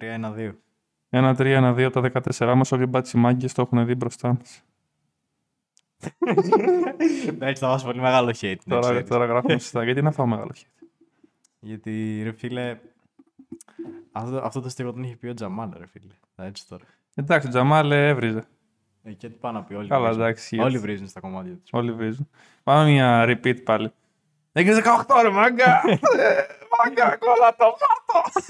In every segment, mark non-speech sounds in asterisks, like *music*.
3-1-2. Ένα 3, ένα 2 από τα 14 μας. Όλοι οι μπάτσι μάγκες το έχουν δει μπροστά μας. Εντάξει, θα βάζω πολύ μεγάλο hate. ναι, Τώρα, ξέρεις. τώρα γράφουμε σωστά. Γιατί να φάω μεγάλο hate; Γιατί ρε φίλε. Αυτό, αυτό το στίχο τον είχε πει ο Τζαμάλ, ρε φίλε. Τα έτσι τώρα. Εντάξει, ο Τζαμάλ ε, έβριζε. Ε, και τι πάνω να πει, όλοι Καλά, βρίζουν. εντάξει. Όλοι έτσι. βρίζουν στα κομμάτια τους. Όλοι βρίζουν. Πάμε μια repeat πάλι. Έχεις 18 ρε μάγκα! *laughs* Ε, Μάγκα, κόλλα το μάτω!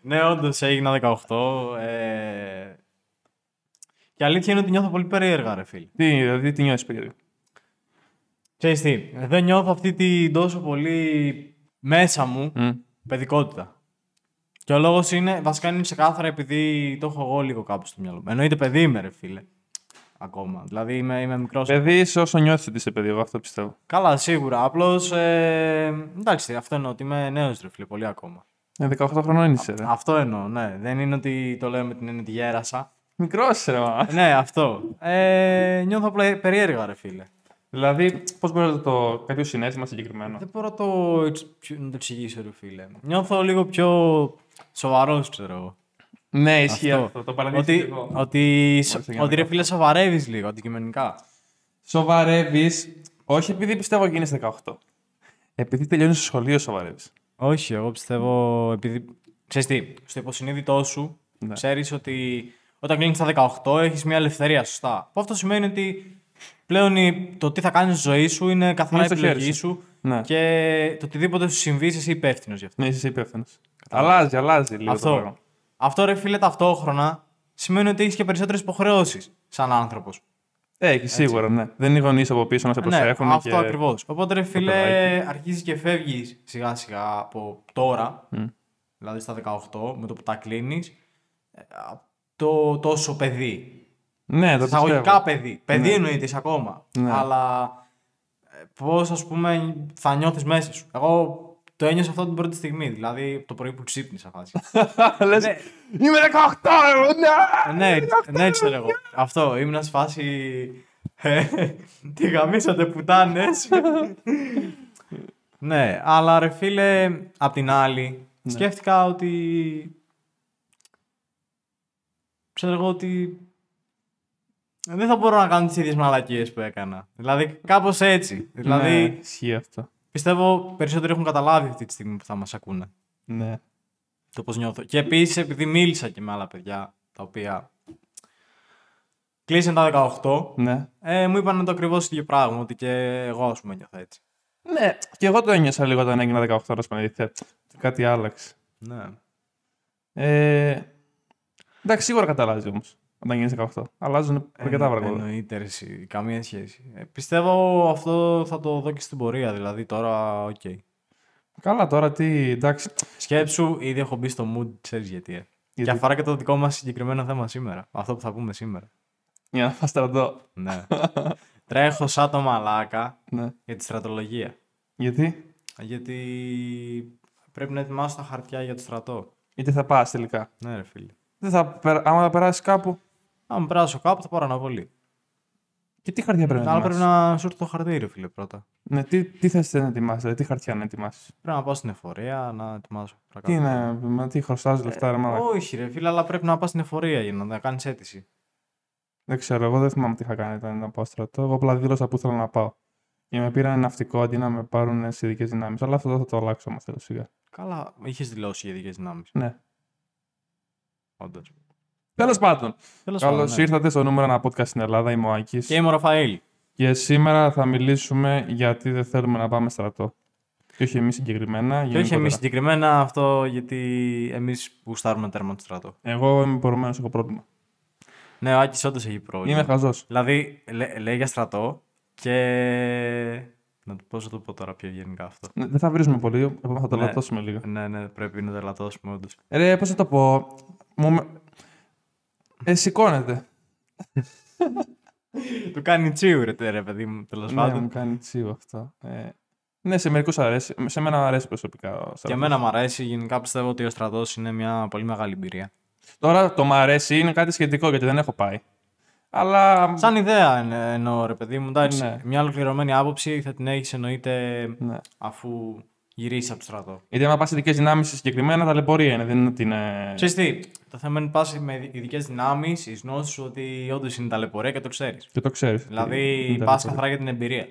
ναι, όντως έγινα 18. Ε... Και η αλήθεια είναι ότι νιώθω πολύ περίεργα, ρε φίλε. Τι, δηλαδή, τι νιώθεις περίεργα; Ξέρεις τι, δεν νιώθω αυτή την τόσο πολύ μέσα μου Μμ. παιδικότητα. Και ο λόγος είναι, βασικά είναι ξεκάθαρα επειδή το έχω εγώ λίγο κάπου στο μυαλό μου. Εννοείται παιδί είμαι, ρε φίλε. Ακόμα. Δηλαδή είμαι, είμαι μικρός. Παιδί είσαι όσο νιώθεις ότι είσαι παιδί, εγώ αυτό πιστεύω. Καλά, σίγουρα. Απλώς. Ε, εντάξει, αυτό εννοώ ότι είμαι νέος, ρε φίλε, πολύ ακόμα. Ε, 18 χρονών είσαι ρε. Αυτό εννοώ, ναι. Δεν είναι ότι το λέω με την έννοια ότι γέρασα. Μικρός είσαι ρε μα. ναι, αυτό. Ε, νιώθω απλά περίεργα, ρε φίλε. Δηλαδή, πώς μπορείς να το κάποιο συνέστημα συγκεκριμένο; Δεν μπορώ να το, εξ- ποιο- να το εξηγήσω, ρε φίλε. Νιώθω λίγο πιο σοβαρός, ξέρω εγώ. Ναι, ισχύει Αυτό. αυτό. Το παραδείξα Ότι, εγώ. ότι, Μάλιστα, για να ότι ρε κάνω. φίλε σοβαρεύεις λίγο αντικειμενικά. Σοβαρεύεις, όχι επειδή πιστεύω ότι γίνεις 18. Επειδή τελειώνεις το σχολείο σοβαρεύεις. Όχι, εγώ πιστεύω επειδή. Ξέρεις τι, στο υποσυνείδητό σου Ναι. ξέρεις ότι όταν κλείνεις τα 18 έχεις μια ελευθερία, σωστά. Που αυτό σημαίνει ότι πλέον η- το τι θα κάνεις στη ζωή σου είναι καθαρά Είναι στο χέρι επιλογή σου. σου Ναι. και το οτιδήποτε σου συμβεί είσαι υπεύθυνος γι' αυτό. Ναι, είσαι υπεύθυνος. Αλλάζει, αλλάζει λίγο το πράγμα. Αυτό. Αυτό ρε φίλε ταυτόχρονα σημαίνει ότι έχεις και περισσότερες υποχρεώσεις σαν άνθρωπος. Ε, Έχει σίγουρα, ναι. Δεν είναι οι γονείς από πίσω να σε Ναι, προσέχουν. αυτό και... ακριβώς. Οπότε ρε φίλε, παιδάκι. αρχίζεις και φεύγεις σιγά σιγά από τώρα, Μμ. δηλαδή στα 18, με το που τα κλείνεις, το τόσο παιδί. Ναι, το Εισαγωγικά πιστεύω. παιδί. Παιδί Ναι. εννοείται είσαι ακόμα. Ναι. Αλλά πώς ας πούμε θα νιώθεις μέσα σου. Εγώ το ένιωσα αυτό την πρώτη στιγμή. Δηλαδή το πρωί που ξύπνησα φάση. *laughs* Λες, Ναι. Είμαι 18, ρε, ναι! ναι, ναι, ξέρω εγώ. Αυτό, ήμουν σε φάση. ε, Τι γαμίσατε πουτάνες. ναι, αλλά ρε φίλε, απ' την άλλη, σκέφτηκα ότι. Ξέρω εγώ ότι. Δεν θα μπορώ να κάνω τις ίδιες μαλακίες που έκανα. Δηλαδή, κάπως έτσι. Δηλαδή, Ναι, ισχύει αυτό. Πιστεύω περισσότεροι έχουν καταλάβει αυτή τη στιγμή που θα μας ακούνε. Ναι. το πώς νιώθω. Και επίσης, επειδή μίλησα και με άλλα παιδιά τα οποία κλείσαν τα 18, Ναι. ε, μου είπαν το ακριβώς ίδιο πράγμα, ότι και εγώ, ας πούμε, νιώθω έτσι. Ναι, και εγώ το ένιωσα λίγο όταν έγινα 18 ώρα στην αλήθεια. Κάτι άλλαξε. Ναι. Ε, εντάξει, σίγουρα κάτι αλλάζει όμως. Όταν γίνει 18. Αλλάζουν αρκετά Εννο- πράγματα. Εννοείται, ρε, εσύ, καμία σχέση. Ε, πιστεύω αυτό θα το δω και στην πορεία, δηλαδή τώρα, οκ. Καλά, τώρα τι. Εντάξει. Σκέψου, ήδη έχω μπει στο mood, ξέρεις γιατί. Ε. Γιατί; Και αφορά και το δικό μας συγκεκριμένο θέμα σήμερα. Αυτό που θα πούμε σήμερα. Για να φας στρατό. Ναι. Τρέχω σαν το μαλάκα Ναι. για τη στρατολογία. Γιατί; Γιατί πρέπει να ετοιμάσω τα χαρτιά για το στρατό. Γιατί θα πας τελικά; Ναι, ρε φίλε. Δεν θα, περ- άμα θα περάσεις κάπου. Αν περάσω κάπου θα πάρω αναβολή. Και τι χαρτιά πρέπει να Αλλά πρέπει ετοιμάσεις; να σου έρθει το χαρτί, ρε φίλε, πρώτα. Ναι, τι, τι θες να ετοιμάσεις, δηλαδή τι χαρτιά να ετοιμάσεις; Πρέπει να πάω στην εφορία να ετοιμάσω. Τι είναι, μα τι χρωστάς λεφτά, ρε μάλακα. Όχι, ρε φίλε, αλλά πρέπει να πας στην εφορία για να κάνεις αίτηση. Δεν ξέρω, εγώ δεν θυμάμαι τι είχα κάνει όταν να πάω στρατό. Εγώ απλά δήλωσα που ήθελα να πάω. Και με πήραν ναυτικό αντί να με πάρουν σε ειδικές δυνάμεις. Αλλά αυτό δεν θα το αλλάξω άμα θέλω σιγά. Καλά, είχες δηλώσει για ειδικές δυνάμεις. Ναι. Όντως. Τέλος πάντων, Τέλος καλώς πάντων. ναι. ήρθατε στο νούμερο ένα podcast στην Ελλάδα. Είμαι ο Άκης. Και είμαι ο Ραφαήλ. Και σήμερα θα μιλήσουμε γιατί δεν θέλουμε να πάμε στρατό. Και όχι εμείς συγκεκριμένα. Και όχι γενικότερα. εμείς συγκεκριμένα αυτό γιατί εμείς που στάρουμε τέρμα του στρατό. Εγώ είμαι πορωμένος, έχω πρόβλημα. Ναι, ο Άκης όντως έχει πρόβλημα. Είμαι χαζός. Δηλαδή, λέ- λέει για στρατό και. Να το πώς θα το πω τώρα πιο γενικά αυτό. Δεν θα βρίζουμε πολύ, εγώ θα το Ναι. λατώσουμε λίγο. Ναι, ναι, πρέπει να το ελαττώσουμε όντως. Ρε, πώς θα το πω; Μου... με- Ε, σηκώνεται. Του κάνει τσίου, ρε, τε, ρε παιδί μου, τέλος Ναι, πάντων. μου κάνει τσίγο αυτό. Ε, ναι, σε μερικούς αρέσει. Σε μένα μου αρέσει προσωπικά ο Και στρατός. εμένα μου αρέσει. Γενικά πιστεύω ότι ο στρατός είναι μια πολύ μεγάλη εμπειρία. Τώρα το μ' αρέσει είναι κάτι σχετικό γιατί δεν έχω πάει. Αλλά. Σαν ιδέα εν- εννοώ, ρε παιδί μου. Εντάξει, Ναι. μια ολοκληρωμένη άποψη θα την έχεις εννοείται Ναι. αφού γυρίσει από το στρατό. Γιατί άμα πας ειδικές δυνάμεις συγκεκριμένα, ταλαιπωρία είναι. Δεν είναι ότι είναι. Ξέρεις τι, το θέμα είναι πας με ειδικές δυνάμεις, εις γνώση σου ότι όντως είναι ταλαιπωρία και το ξέρεις. Και το ξέρεις. Δηλαδή πας καθαρά για την εμπειρία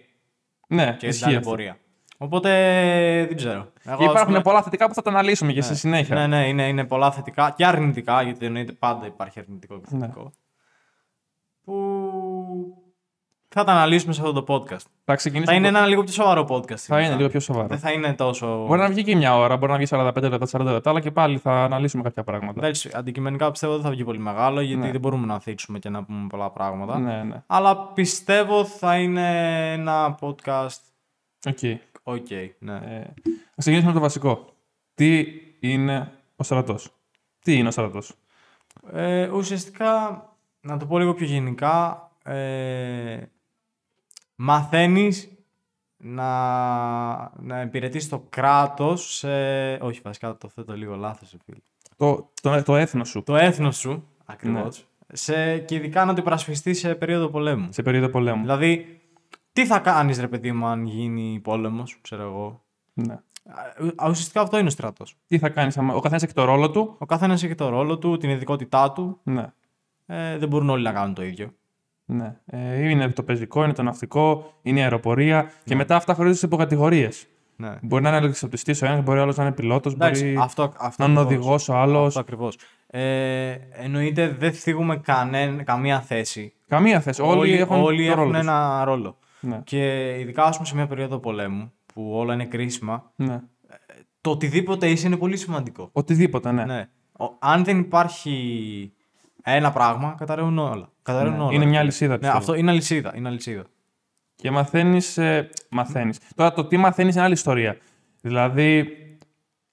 Ναι, και την ισχύει αυτό. ταλαιπωρία. Οπότε δεν ξέρω. Εγώ, ας Υπάρχουν πούμε- πολλά θετικά που θα τα αναλύσουμε και στη συνέχεια. Ναι, ναι, είναι, είναι πολλά θετικά και αρνητικά, γιατί εννοείται πάντα υπάρχει αρνητικό και Ναι. θετικό. Που θα τα αναλύσουμε σε αυτό το podcast. Θα ξεκινήσουμε. Θα είναι ένα λίγο πιο σοβαρό podcast. θα είναι σήμερα. λίγο πιο σοβαρό. Δεν θα είναι τόσο. Μπορεί να βγει και μια ώρα, μπορεί να βγει 45 λεπτά, 40 λεπτά, αλλά και πάλι θα αναλύσουμε κάποια πράγματα. Εντάξει, αντικειμενικά πιστεύω δεν θα βγει πολύ μεγάλο, γιατί Ναι. δεν μπορούμε να θίξουμε και να πούμε πολλά πράγματα. Ναι, ναι. Αλλά πιστεύω θα είναι ένα podcast. OK. OK, ναι. Ε, ας ξεκινήσουμε με το βασικό. Τι είναι ο στρατός; Τι είναι ο στρατός; Ε, ουσιαστικά, να το πω λίγο πιο γενικά, ε, μαθαίνεις να, να υπηρετείς το κράτος σε... Όχι, βασικά το θέτω λίγο λάθος, ρε φίλε. Το, το, το έθνος σου Το έθνος σου, ακριβώς, σε, και ειδικά να το υπερασπιστείς σε περίοδο πολέμου. σε περίοδο πολέμου. Δηλαδή, τι θα κάνεις, ρε παιδί μου, αν γίνει πόλεμος, ξέρω εγώ; Ναι. Α, Ουσιαστικά αυτό είναι ο στρατός. Τι θα κάνεις, ο καθένας έχει το ρόλο του. Ο καθένας έχει το ρόλο του, την ειδικότητά του. Ναι. Ε, δεν μπορούν όλοι να κάνουν το ίδιο. Ναι. Ε, είναι το πεζικό, είναι το ναυτικό, είναι η αεροπορία. Και μετά αυτά χωρίζονται σε υποκατηγορίες. Ναι. Μπορεί να είναι ελεξοπτιστή ο ένας, μπορεί άλλος να είναι πιλότος, Εντάξει, μπορεί αυτό, αυτό να είναι ακριβώς. οδηγός ο άλλος. Αυτό ακριβώς. Ε, εννοείται δεν θίγουμε κανέν, καμία θέση. Καμία θέση. Όλοι, έχουν, όλοι το έχουν ρόλο τους. ένα ρόλο. Ναι. Και ειδικά ας πούμε, σε μια περίοδο πολέμου που όλα είναι κρίσιμα, Ναι. το οτιδήποτε είσαι είναι πολύ σημαντικό. Οτιδήποτε, ναι. Ναι. Ο- αν δεν υπάρχει ένα πράγμα, καταρρέουν όλα. Καταρρέουν Ναι. όλα. Είναι μια αλυσίδα, Ναι, πιστεύω. αυτό είναι αλυσίδα. Είναι αλυσίδα. Και μαθαίνεις. Ε, μαθαίνεις. Τώρα το τι μαθαίνεις είναι άλλη ιστορία. Δηλαδή,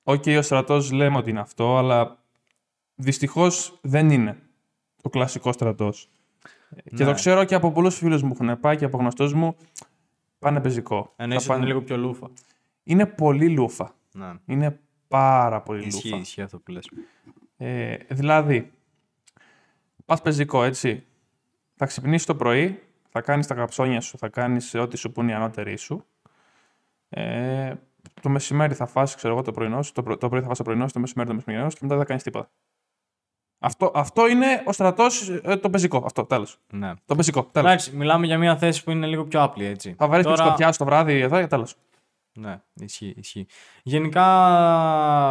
οκ, ο στρατός λέμε ότι είναι αυτό, αλλά δυστυχώς δεν είναι ο κλασικός στρατός. Και Ναι. το ξέρω και από πολλούς φίλους μου που έχουν πάει και από γνωστούς μου. Πάνε πεζικό. Εννοείς Θα ότι είναι πάνε- λίγο πιο λούφα. Είναι πολύ λούφα. Ναι. Είναι πάρα πολύ Ισχύει, λούφα. ισχύει αυτό που λες. Ε, δηλαδή, πας πεζικό, έτσι. Θα ξυπνήσεις το πρωί, θα κάνεις τα καψόνια σου, θα κάνεις ό,τι σου πούν οι ανώτεροι σου. Ε, το μεσημέρι θα φας, ξέρω εγώ, το πρωινό σου, το, πρω- το πρωί θα φας το πρωινό σου, το μεσημέρι το μεσημερινό σου και μετά δεν θα κάνεις τίποτα. Αυτό, αυτό είναι ο στρατός, ε, το πεζικό. Αυτό, τέλος. Ναι. Το πεζικό, τέλος. Εντάξει, μιλάμε για μια θέση που είναι λίγο πιο απλή, έτσι. Θα βαρέσεις Τώρα- και τη σκοπιά σου το βράδυ εδώ και τέλος. Ναι, ισχύει, ισχύει. Γενικά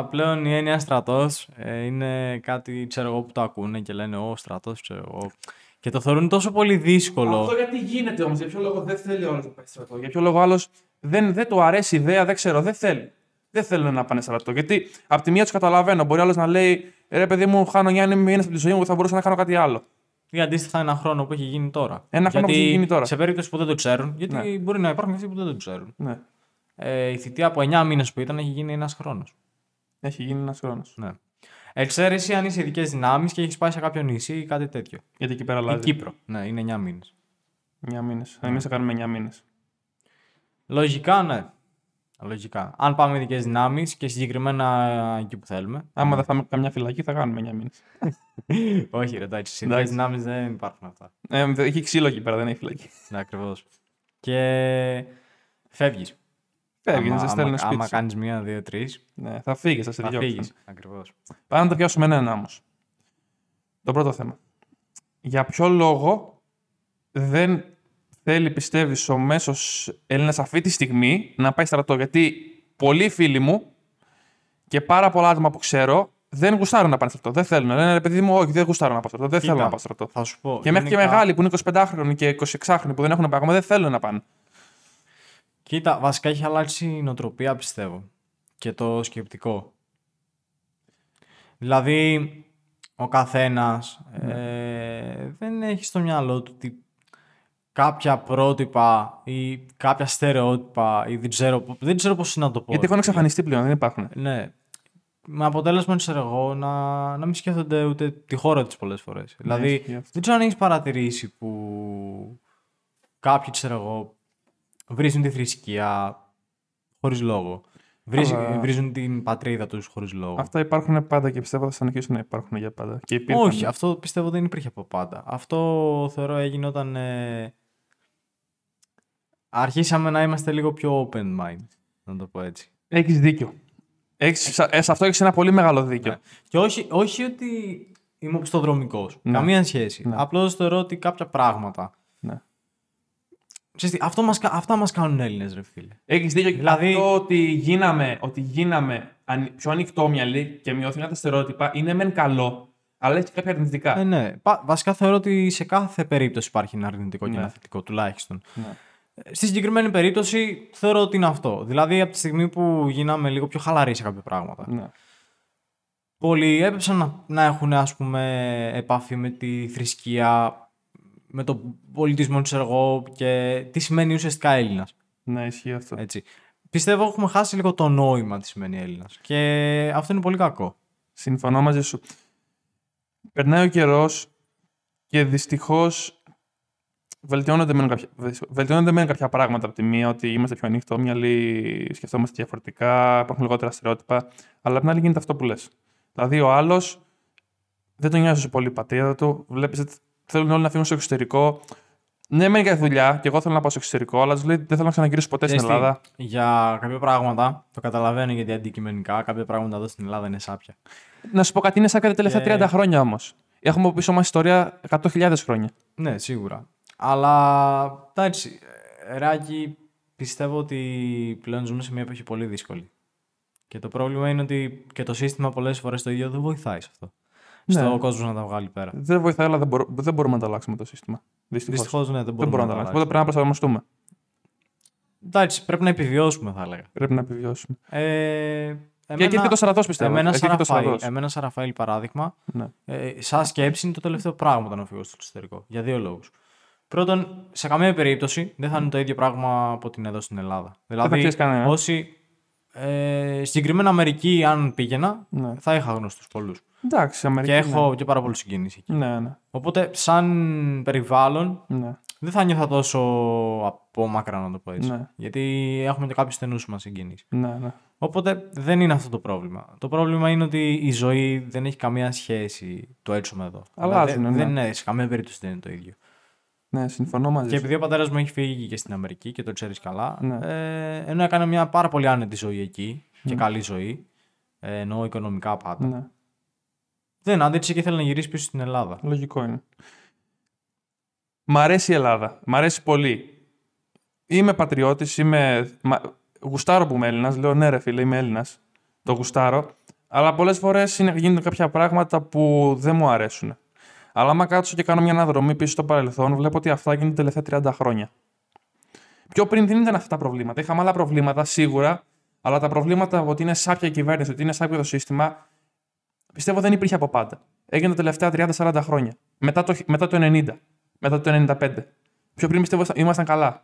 πλέον η έννοια στρατός είναι κάτι ξέρω εγώ, που το ακούνε και λένε Ω στρατός, ξέρω εγώ. Και το θεωρούν τόσο πολύ δύσκολο. Αυτό γιατί γίνεται όμως, για ποιο λόγο δεν θέλει ο άλλος να πάει στρατό; Για ποιο λόγο άλλος δεν, δεν του αρέσει η ιδέα, δεν ξέρω, δεν θέλει. Δεν θέλουν να πάνε στρατό. Γιατί από τη μία τους καταλαβαίνω. Μπορεί άλλος να λέει ρε παιδί μου, χάνω 9 μήνε από τη ζωή μου που θα μπορούσα να κάνω κάτι άλλο. Ή αντίστοιχα ένα χρόνο που έχει γίνει τώρα. Ένα χρόνο που έχει γίνει τώρα. Σε περίπτωση που δεν το ξέρουν, γιατί Ναι. μπορεί να υπάρχουν αυτοί που δεν το ξέρουν. Ναι. Ε, η θητεία από 9 μήνες που ήταν έχει γίνει ένας χρόνος. Έχει γίνει ένας χρόνος. Ναι. Εξαίρεση αν είσαι ειδικές δυνάμεις και έχεις πάει σε κάποιο νησί ή κάτι τέτοιο. Γιατί εκεί πέρα Η αλλάζει. Κύπρο. Ναι, είναι 9 μήνες. 9 μήνες. Εμεί θα κάνουμε 9 μήνες. Λογικά, ναι. Λογικά. Αν πάμε ειδικές δυνάμεις και συγκεκριμένα εκεί που θέλουμε. Άμα δεν φάμε καμιά φυλακή, θα κάνουμε 9 μήνες. *laughs* Όχι, ρε, εντάξει. Στι ειδικές Εντάξει. δυνάμεις δεν υπάρχουν αυτά. Ε, έχει ξύλο εκεί πέρα, δεν έχει φυλακή. Ναι, ακριβώς. Και φεύγεις. Φεύγεις, να σε στέλνεις άμα, σπίτι. άμα σου. κάνεις μία, δύο, τρεις, Ναι, θα φύγεις, θα σε θα διώξουν. φύγεις. Ακριβώς. Πάμε να το πιάσουμε ένα όμω. Το πρώτο θέμα. Για ποιο λόγο δεν θέλει, πιστεύεις, ο μέσος Έλληνας αυτή τη στιγμή να πάει στρατό. Γιατί πολλοί φίλοι μου και πάρα πολλά άτομα που ξέρω δεν γουστάρουν να πάνε στρατό. Δεν θέλουν. Λένε ρε παιδί μου, όχι, δεν γουστάρω να πάω στρατό. Δεν Κοίτα, θέλω να πάω στρατό. Θα σου πω. Και μέχρι και γενικά- μεγάλοι που είναι 25χρονοι και 26χρονοι που δεν έχουν πάει ακόμα δεν θέλουν να πάνε. Κοίτα, βασικά έχει αλλάξει η νοοτροπία, πιστεύω. Και το σκεπτικό. Δηλαδή, ο καθένας ε, δεν έχει στο μυαλό του ότι κάποια πρότυπα ή κάποια στερεότυπα ή δεν ξέρω, δεν ξέρω πώς να το πω. Γιατί έχουν εξαφανιστεί πλέον, δεν υπάρχουν. Ναι. Με αποτέλεσμα, ξέρω εγώ, να, να μην σκέφτονται ούτε τη χώρα της πολλές φορές. δηλαδή, Ναι, ισχύει αυτό. δεν ξέρω αν έχεις παρατηρήσει που κάποιοι, ξέρω εγώ, βρίζουν τη θρησκεία χωρίς λόγο. Βρίζουν, Αλλά- βρίζουν την πατρίδα τους χωρίς λόγο. Αυτά υπάρχουν πάντα και πιστεύω θα συνεχίσουν να υπάρχουν για πάντα. Και υπήρχαν. Όχι, αυτό πιστεύω δεν υπήρχε από πάντα. Αυτό θεωρώ έγινε όταν ε, αρχίσαμε να είμαστε λίγο πιο open mind, να το πω έτσι. Έχεις δίκιο. Έχεις, ε, σε αυτό έχεις ένα πολύ μεγάλο δίκιο. Ναι. Και όχι, όχι ότι είμαι οπισθοδρομικό. Ναι. Καμία σχέση. Ναι. Απλώς θεωρώ ότι κάποια πράγματα. Ναι. Ξέρεις τι, αυτό μας, κα- αυτά μας κάνουν Έλληνες, ρε φίλε. Έχεις δίκιο. Δηλαδή- Αυτό ότι γίναμε, ότι γίναμε ανοι- πιο ανοιχτόμυαλοι και μειώθηκαν τα στερεότυπα είναι μεν καλό, αλλά έχει και κάποια αρνητικά. Ε, ναι. Πα- βασικά θεωρώ ότι σε κάθε περίπτωση υπάρχει ένα αρνητικό και Ναι. ένα θετικό, τουλάχιστον. Ναι. Ε, Στη συγκεκριμένη περίπτωση θεωρώ ότι είναι αυτό. Δηλαδή, από τη στιγμή που γίναμε λίγο πιο χαλαροί σε κάποια πράγματα. Ναι. Πολλοί έπεψαν να, να έχουν ας πούμε επαφή με τη θρησκεία, με τον πολιτισμό του εγώ και τι σημαίνει ουσιαστικά Έλληνας. ναι, ισχύει αυτό. Έτσι. Πιστεύω έχουμε χάσει λίγο το νόημα τι σημαίνει Έλληνας. Και αυτό είναι πολύ κακό. Συμφωνώ μαζί σου. Περνάει ο καιρός και δυστυχώς βελτιώνονται μεν κάποια, βελτιώνονται μεν κάποια πράγματα από τη μία, ότι είμαστε πιο ανοιχτόμυαλοι, σκεφτόμαστε διαφορετικά, υπάρχουν λιγότερα στερεότυπα. Αλλά απ' την άλλη γίνεται αυτό που λες. Δηλαδή, ο άλλος δεν τον νοιάζει τόσο πολύ η πατρίδα του. Βλέπεις ότι θέλουν όλοι να φύγουν στο εξωτερικό. Ναι, μένει για δουλειά και εγώ θέλω να πάω στο εξωτερικό, αλλά του λέει δεν θέλω να ξαναγυρίσω ποτέ στην Ξέρεις τι, Ελλάδα. Για κάποια πράγματα, το καταλαβαίνω γιατί αντικειμενικά, κάποια πράγματα εδώ στην Ελλάδα είναι σάπια. Να σου πω κάτι, είναι σαν τα τελευταία Και- 30 χρόνια όμως. Έχουμε από πίσω μας ιστορία 100.000 χρόνια. Ναι, σίγουρα. Αλλά εντάξει, ε, Ράκη, πιστεύω ότι πλέον ζούμε σε μια εποχή πολύ δύσκολη. Και το πρόβλημα είναι ότι και το σύστημα πολλές φορές το ίδιο δεν βοηθάει σε αυτό. Ναι. Στο κόσμο να τα βγάλει πέρα. Δεν βοηθάει, αλλά δεν, μπορώ- δεν μπορούμε να το αλλάξουμε το σύστημα. Δυστυχώς. Δυστυχώς ναι, δεν Δεν μπορούμε μπορούμε να το αλλάξουμε. Οπότε πρέπει να προσαρμοστούμε. Εντάξει, πρέπει να επιβιώσουμε, θα έλεγα. Πρέπει να επιβιώσουμε. Ε, Και εκεί και το στρατό πιστεύω. Εμένα, Εκεί σαν και το Ραφαήλ, στρατός. εμένα σαν Ραφαήλ παράδειγμα, Ναι. ε, σαν σκέψη είναι το τελευταίο πράγμα όταν φύγω στο εξωτερικό. Για δύο λόγους. Πρώτον, σε καμία περίπτωση δεν θα είναι το ίδιο πράγμα από την εδώ στην Ελλάδα. θα Δηλαδή, ξέρεις κανένα. όσοι. Ε, συγκεκριμένα Αμερική, αν πήγαινα, Ναι. θα είχα γνωστούς πολλούς. Εντάξει, Αμερική. Και έχω και πάρα πολύ συγκίνηση εκεί. Ναι, ναι. Οπότε, σαν περιβάλλον, ναι. δεν θα νιώθα τόσο απόμακρα, να το πω έτσι. Ναι. Γιατί έχουμε και κάποιους στενούς μας συγκίνηση. ναι, ναι. Οπότε δεν είναι αυτό το πρόβλημα. Το πρόβλημα είναι ότι η ζωή δεν έχει καμία σχέση το έτσουμε εδώ. Αλλάζουν, Δηλαδή, ναι. Δεν είναι, σε καμία περίπτωση δεν είναι το ίδιο. Ναι, συμφωνώ μαζί Και σου. επειδή ο πατέρας μου έχει φύγει και στην Αμερική και το ξέρεις καλά, Ναι. ε, ενώ έκανε μια πάρα πολύ άνετη ζωή εκεί και καλή ζωή, ε, εννοώ οικονομικά πάντα, Ναι. δεν άντεξε και ήθελε να γυρίσει πίσω στην Ελλάδα. Λογικό είναι. Μ' αρέσει η Ελλάδα. Μ' αρέσει πολύ. Είμαι πατριώτης, είμαι. Μα... Γουστάρω που είμαι Έλληνας. Λέω ναι, ρε φίλε, είμαι Έλληνας. Το γουστάρω. Αλλά πολλές φορές γίνονται κάποια πράγματα που δεν μου αρέσουν. Αλλά άμα κάτσω και κάνω μια αναδρομή πίσω στο παρελθόν, βλέπω ότι αυτά γίνονται τα τελευταία 30 χρόνια. Πιο πριν δεν ήταν αυτά τα προβλήματα. Είχαμε άλλα προβλήματα σίγουρα, αλλά τα προβλήματα ότι είναι σάπια η κυβέρνηση, ότι είναι σάπιο το σύστημα, πιστεύω δεν υπήρχε από πάντα. Έγινε τα τελευταία 30-40 χρόνια. Μετά το, μετά το 90, μετά το 95. Πιο πριν πιστεύω ήμασταν καλά.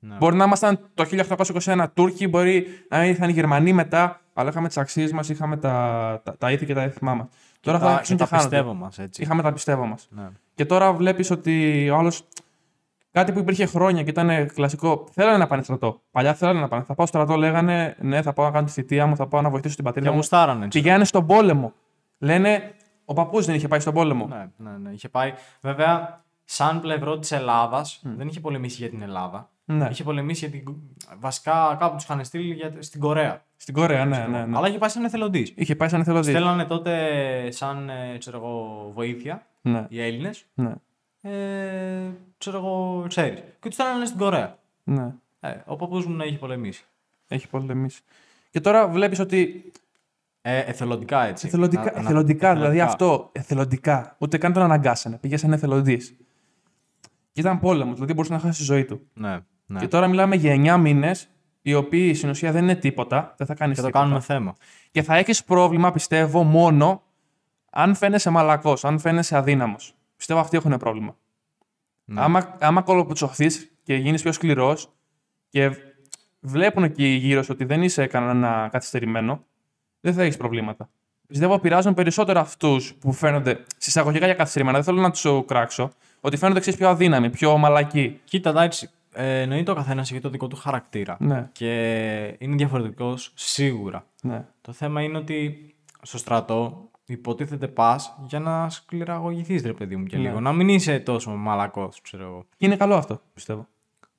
Ναι. Μπορεί να ήμασταν το 1821 Τούρκοι, μπορεί να ήρθαν οι Γερμανοί μετά, αλλά είχαμε τις αξίες μας, είχαμε τα, τα, τα ήθη και τα έθιμά μας. Τώρα θα τα, αρχίσουν και και τα χάνονται. πιστεύω μας, έτσι. Είχαμε τα πιστεύω μας. Ναι. Και τώρα βλέπεις ότι ο άλλος. Κάτι που υπήρχε χρόνια και ήταν κλασικό. Θέλανε να πάνε στρατό. Παλιά θέλανε να πάνε. Θα πάω στρατό, λέγανε Ναι, θα πάω να κάνω τη θητεία μου, θα πάω να βοηθήσω την Και πατρίδα μου. γουστάρανε. έτσι. Πηγαίνανε στον πόλεμο. Λένε, ο παππούς δεν είχε πάει στον πόλεμο. Ναι, ναι, ναι. Είχε πάει. Βέβαια, σαν πλευρό της Ελλάδας, δεν είχε πολεμήσει για την Ελλάδα. Ναι. Είχε πολεμήσει για την. Βασικά κάπου τους είχαν στείλει για... στην Κορέα. Στην Κορέα, ναι, ναι. ναι. Αλλά είχε πάει σαν εθελοντής. Είχε πάει σαν εθελοντής. Στέλνανε τότε σαν ε, ξέρω εγώ, βοήθεια Ναι, οι Έλληνες. ναι, Ε, ξέρω εγώ, ξέρεις. Και τους στέλνανε στην Κορέα. ναι. Ε, ο παππούς μου να είχε πολεμήσει. Έχει πολεμήσει. Και τώρα βλέπεις ότι. Ε, εθελοντικά έτσι. Εθελοντικά, Να- να- εθελοντικά, δηλαδή εθελοντικά. αυτό. Εθελοντικά. Ούτε καν τον αναγκάσανε. Πήγε σαν εθελοντής. Και ήταν πόλεμος, δηλαδή μπορούσε να χάσει τη ζωή του. Ναι, ναι. Και τώρα μιλάμε για 9 μήνες, οι οποίοι στην ουσία δεν είναι τίποτα. Δεν θα κάνεις Και το τίποτα. κάνουμε θέμα. Και θα έχεις πρόβλημα, πιστεύω, μόνο αν φαίνεσαι μαλακός, αν φαίνεσαι αδύναμος. Πιστεύω αυτοί έχουν πρόβλημα. Ναι. Άμα, άμα κολοψωθεί και γίνεις πιο σκληρός και βλέπουν εκεί γύρω σου ότι δεν είσαι κανένα καθυστερημένο, δεν θα έχεις προβλήματα. Πιστεύω πειράζουν περισσότερο αυτούς που φαίνονται συσσαγωγικά για καθυστερημένα. Δεν θέλω να τους κράξω. Ότι φαίνονται εξή πιο αδύναμοι, πιο μαλακοί. Κοίτα, εντάξει, ε, εννοείται ο καθένας έχει το δικό του χαρακτήρα. Ναι, Και είναι διαφορετικός σίγουρα. ναι. Το θέμα είναι ότι στο στρατό υποτίθεται πας για να σκληραγωγηθείς, ρε παιδί μου, και Ναι. λίγο. Να μην είσαι τόσο μαλακός, ξέρω εγώ. Και είναι καλό αυτό, πιστεύω.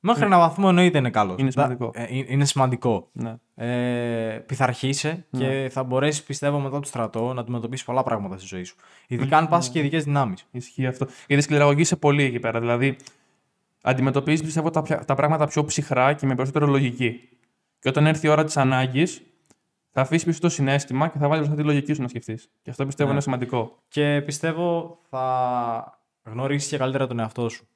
Μέχρι ένα βαθμό εννοείται είναι καλός. Είναι σημαντικό. είναι σημαντικό. Ναι. Ε, πειθαρχείσαι και θα μπορέσεις, πιστεύω, μετά το στρατό να αντιμετωπίσεις πολλά πράγματα στη ζωή σου. Ειδικά αν πας και ειδικές δυνάμεις. Ισχύει αυτό. Γιατί σκληραγωγείσαι πολύ εκεί πέρα. Δηλαδή, αντιμετωπίζεις πιστεύω τα, τα πράγματα πιο ψυχρά και με περισσότερο λογική. Και όταν έρθει η ώρα της ανάγκης, θα αφήσεις πίσω το συνέστημα και θα βάλεις μπροστά τη λογική σου να σκεφτείς. Και αυτό πιστεύω Ναι. είναι σημαντικό. Και πιστεύω θα γνωρίσεις και καλύτερα τον εαυτό σου.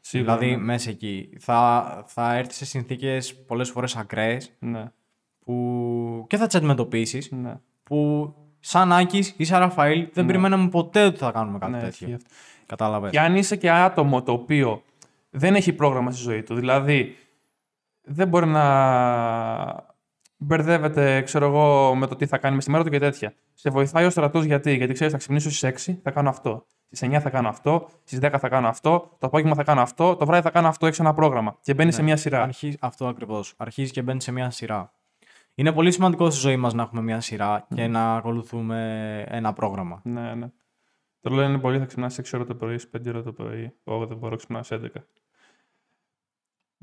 Σίγουρα. δηλαδή, ναι. μέσα εκεί. Θα, θα έρθεις σε συνθήκες πολλές φορές ακραίες Ναι, που και θα τις αντιμετωπίσεις. ναι. Που σαν Άκης ή σαν Ραφαήλ δεν Ναι. περιμέναμε ποτέ ότι θα κάνουμε κάτι ναι τέτοιο. Ισχύει αυτό. Κατάλαβες. Και αν είσαι και άτομο το οποίο δεν έχει πρόγραμμα στη ζωή του, δηλαδή δεν μπορεί να μπερδεύεται, ξέρω εγώ, με το τι θα κάνει με στη μέρα του και τέτοια. Σε βοηθάει ο στρατός γιατί, γιατί ξέρεις, θα ξυπνήσω στις 6, θα κάνω αυτό. Στις 9 θα κάνω αυτό, στις 10 θα κάνω αυτό, το απόγευμα θα κάνω αυτό, το βράδυ θα κάνω αυτό, έχεις ένα πρόγραμμα. Και μπαίνει σε μια σειρά. Αρχίζει, αυτό ακριβώς. Αρχίζει και μπαίνει σε μια σειρά. Είναι πολύ σημαντικό στη ζωή μας να έχουμε μια σειρά και να ακολουθούμε ένα πρόγραμμα. Ναι, ναι. Το λένε πολύ, θα ξυπνάς 6 ώρα το πρωί, 5 ώρα το πρωί. Εγώ δεν μπορώ να ξυπνάω σε 11. Εντάξει.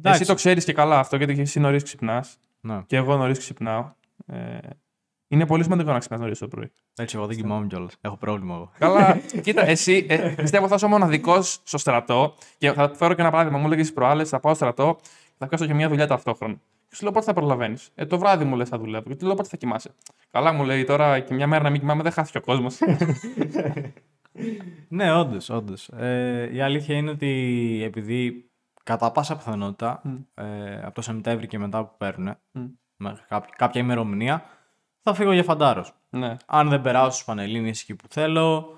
Εσύ το ξέρεις και καλά αυτό, γιατί και εσύ νωρίς ξυπνάς Ναι. και εγώ νωρίς ξυπνάω. Ε, είναι πολύ σημαντικό να ξυπνάς νωρίς το πρωί. Έτσι, εγώ δεν κοιμάμαι κιόλας. Έχω πρόβλημα εγώ. Καλά, *laughs* κοίτα, εσύ ε, πιστεύω θα είσαι ο μοναδικός στο στρατό και θα φέρω και ένα παράδειγμα. Μου έλεγε προάλλες, θα πάω στο στρατό, θα κάνω και μια δουλειά ταυτόχρονα. Και σου λέω πότε θα προλαβαίνεις; Ε, το βράδυ μου λες θα δουλεύω. Και του λέω πότε θα κοιμάσαι; Καλά, μου λέει τώρα και μια μέρα να μην κοιμάμαι δεν χάθηκε ο κόσμος. *laughs* ναι, όντως, όντως. Ε, η αλήθεια είναι ότι επειδή κατά πάσα πιθανότητα ε, από το Σεπτέμβρη και μετά που παίρνουν, μέχρι κάποια, κάποια ημερομηνία, θα φύγω για φαντάρος. ναι. Αν δεν περάσω στους Πανελλήνιες εκεί που θέλω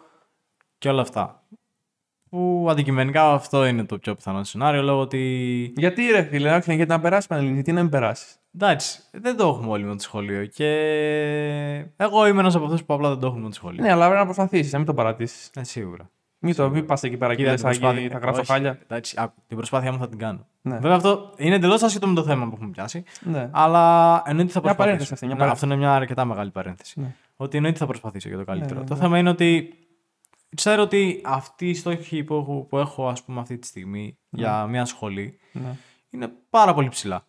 και όλα αυτά. Που αντικειμενικά αυτό είναι το πιο πιθανό σενάριο λόγω ότι. Γιατί ρε φίλε, άξιο, γιατί να περάσεις πανελληνία, γιατί να μην περάσεις; Εντάξει, δεν το έχουμε όλοι με το σχολείο. Και εγώ είμαι ένας από αυτούς που απλά δεν το έχουμε με το σχολείο. Ναι, αλλά πρέπει να προσπαθήσεις, να μην το παρατήσεις. Ε, σίγουρα. Μην το μην πας εκεί πέρα και Κοίτα, λες, την προσπάθεια- «Άγι, θα γράψω όχι, χάλια. Εντάξει, άκου, την προσπάθειά μου θα την κάνω. Ναι. Βέβαια αυτό είναι εντελώς άσχετο με το θέμα που έχουμε πιάσει. Ναι. Αλλά εννοείται θα Μια προσπαθήσω. παρένθεση αυτή, μια Ναι, παρένθεση. αυτό είναι μια αρκετά μεγάλη παρένθεση. Ναι. Ότι εννοείται θα προσπαθήσω για το καλύτερο. ναι, το ναι. θέμα είναι ότι ξέρω ότι αυτοί οι στόχοι που έχω, που έχω ας πούμε, αυτή τη στιγμή για μια σχολή Ναι. είναι πάρα πολύ ψηλά.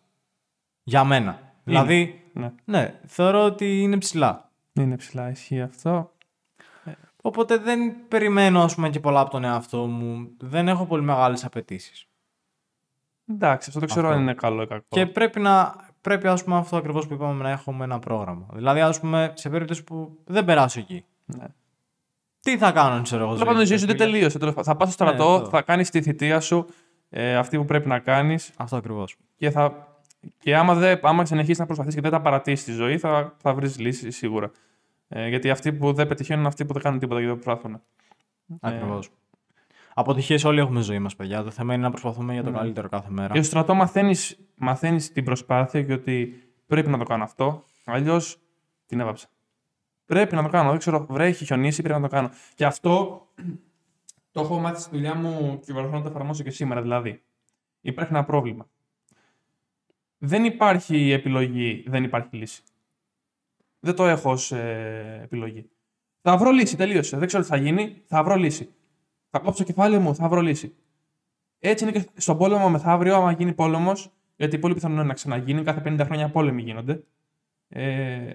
Για μένα. Δηλαδή, Ναι. ναι, θεωρώ ότι είναι ψηλά. Είναι ψηλά, ισχύει αυτό. Οπότε δεν περιμένω ας πούμε, και πολλά από τον εαυτό μου. Δεν έχω πολύ μεγάλες απαιτήσεις. Εντάξει, αυτό δεν ξέρω Αυτό. αν είναι καλό ή κακό. Και πρέπει να. Πρέπει ας πούμε, αυτό ακριβώς που είπαμε να έχουμε ένα πρόγραμμα. Δηλαδή, ας πούμε, σε περίπτωση που δεν περάσω εκεί. Ναι. Τι θα κάνω, ξέρω εγώ. Τέλος πάντων, η ζωή σου δεν τελείωσε. τέλος πάντων. Θα πας στο στρατό, Ναι, αυτό. θα κάνεις τη θητεία σου, ε, αυτή που πρέπει να κάνεις Αυτό ακριβώς. και, θα... και άμα, δεν, άμα συνεχίσεις να προσπαθείς και δεν τα παρατήσεις τη ζωή, θα, θα βρεις λύση σίγουρα. Ε, γιατί αυτοί που δεν πετυχαίνουν είναι αυτοί που δεν κάνουν τίποτα και δεν προσπαθούν. Ακριβώς. Αποτυχίες όλοι έχουμε ζωή μας, παιδιά. Το θέμα είναι να προσπαθούμε για το καλύτερο κάθε μέρα. Και στο στρατό μαθαίνεις μαθαίνεις την προσπάθεια και ότι πρέπει να το κάνω αυτό. Αλλιώς την έβαψα. Πρέπει να το κάνω. Δεν ξέρω, βρέχει, έχει χιονίσει, πρέπει να το κάνω. Και αυτό *clears throat* το έχω μάθει στη δουλειά μου και προσπαθώ να το εφαρμόσω και σήμερα. Δηλαδή, υπάρχει ένα πρόβλημα. Δεν υπάρχει επιλογή, δεν υπάρχει λύση. Δεν το έχω ως ε, επιλογή. Θα βρω λύση, τελείωσε. Δεν ξέρω τι θα γίνει, θα βρω λύση. Θα κόψω το κεφάλι μου, θα βρω λύση. Έτσι είναι και στον πόλεμο μεθαύριο, άμα γίνει πόλεμος, γιατί πολύ πιθανό είναι να ξαναγίνει, κάθε 50 χρόνια πόλεμοι γίνονται. Ε,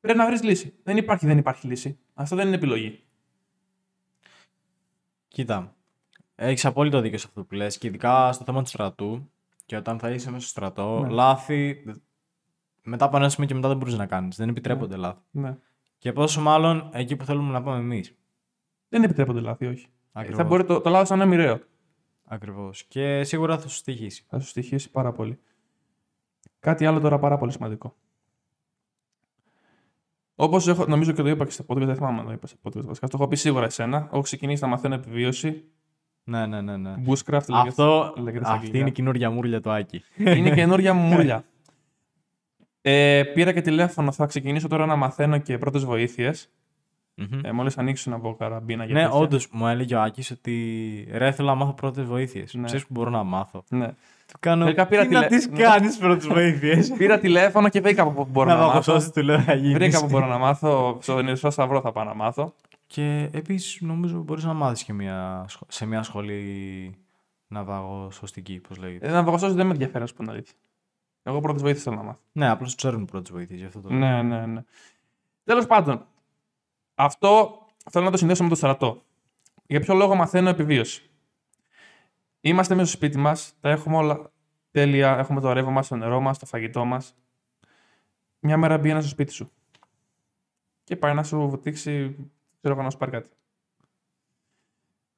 πρέπει να βρεις λύση. Δεν υπάρχει, δεν υπάρχει λύση. Αυτό δεν είναι επιλογή. Κοίτα. Έχεις απόλυτο δίκιο σε αυτό που λες. Και ειδικά στο θέμα του στρατού. Και όταν θα είσαι μέσα στο στρατό, Ναι. λάθη. Μετά από ένα σημείο και μετά δεν μπορείς να κάνεις. Δεν επιτρέπονται λάθη. Ναι. Και πόσο μάλλον εκεί που θέλουμε να πάμε εμείς. Δεν επιτρέπονται λάθη, όχι. Ακριβώς. Θα μπορεί το, το λάθος να είναι μοιραίο. Ακριβώς. Και σίγουρα θα σου στοιχήσει. Θα σου στοιχήσει πάρα πολύ. Κάτι άλλο τώρα πάρα πολύ σημαντικό. Όπως έχω, νομίζω και το είπα και στο podcast, δεν θυμάμαι αν το είπα στο podcast. βασικά, Το έχω πει σίγουρα εσένα. Έχω ξεκινήσει να μαθαίνω επιβίωση. Ναι, ναι, ναι. ναι. Bushcraft λέγεται, Αυτό, λέγεται στα αυτή αγγλικά. είναι η καινούργια μούρλια του Άκη. Είναι καινούργια μου *laughs* μουρλια. Ε, πήρα και τηλέφωνο, θα ξεκινήσω τώρα να μαθαίνω και πρώτες βοήθειες. Μμμ. Ε, Μόλις ανοίξω να πω καραμπίνα για ναι, τέτοια. όντως μου έλεγε ο Άκης ότι ρε θέλω να μάθω πρώτες βοήθειες. Ναι. Ξέρεις που μπορώ να μάθω. Ναι. Του κάνω. Τελικά πήρα τι να τηλε- τις Ναι. κάνεις πρώτες *laughs* βοήθειες; Πήρα τηλέφωνο και βρήκα από πού μπορώ να να, δω μάθω. αυτό του λέω να γίνεις. Βρήκα που μπορώ να μάθω. Στο Νησό Σταυρό θα πάω να μάθω. Και επίσης νομίζω μπορείς να μάθεις και μια, σχο- σε μια σχολή ναυαγοσωστική, πώς λέγεται. Ε, ναυαγοσώστες δεν με ενδιαφέρει, να σου πω την αλήθεια. Εγώ πρώτε βοήθειε θέλω να μάθω. Ναι, απλώς ξέρουν πρώτες βοήθειες γι' αυτό το. Ναι, ναι, ναι. Τέλος πάντων, αυτό θέλω να το συνδέσω με το στρατό. Για ποιο λόγο μαθαίνω επιβίωση; Είμαστε μέσα στο σπίτι μας, τα έχουμε όλα τέλεια, έχουμε το ρεύμα μας, το νερό μας, το φαγητό μας. Μια μέρα μπει ένας στο σπίτι σου. Και πάει να σου βουτήξει, ξέρω εγώ να σου πάρει κάτι.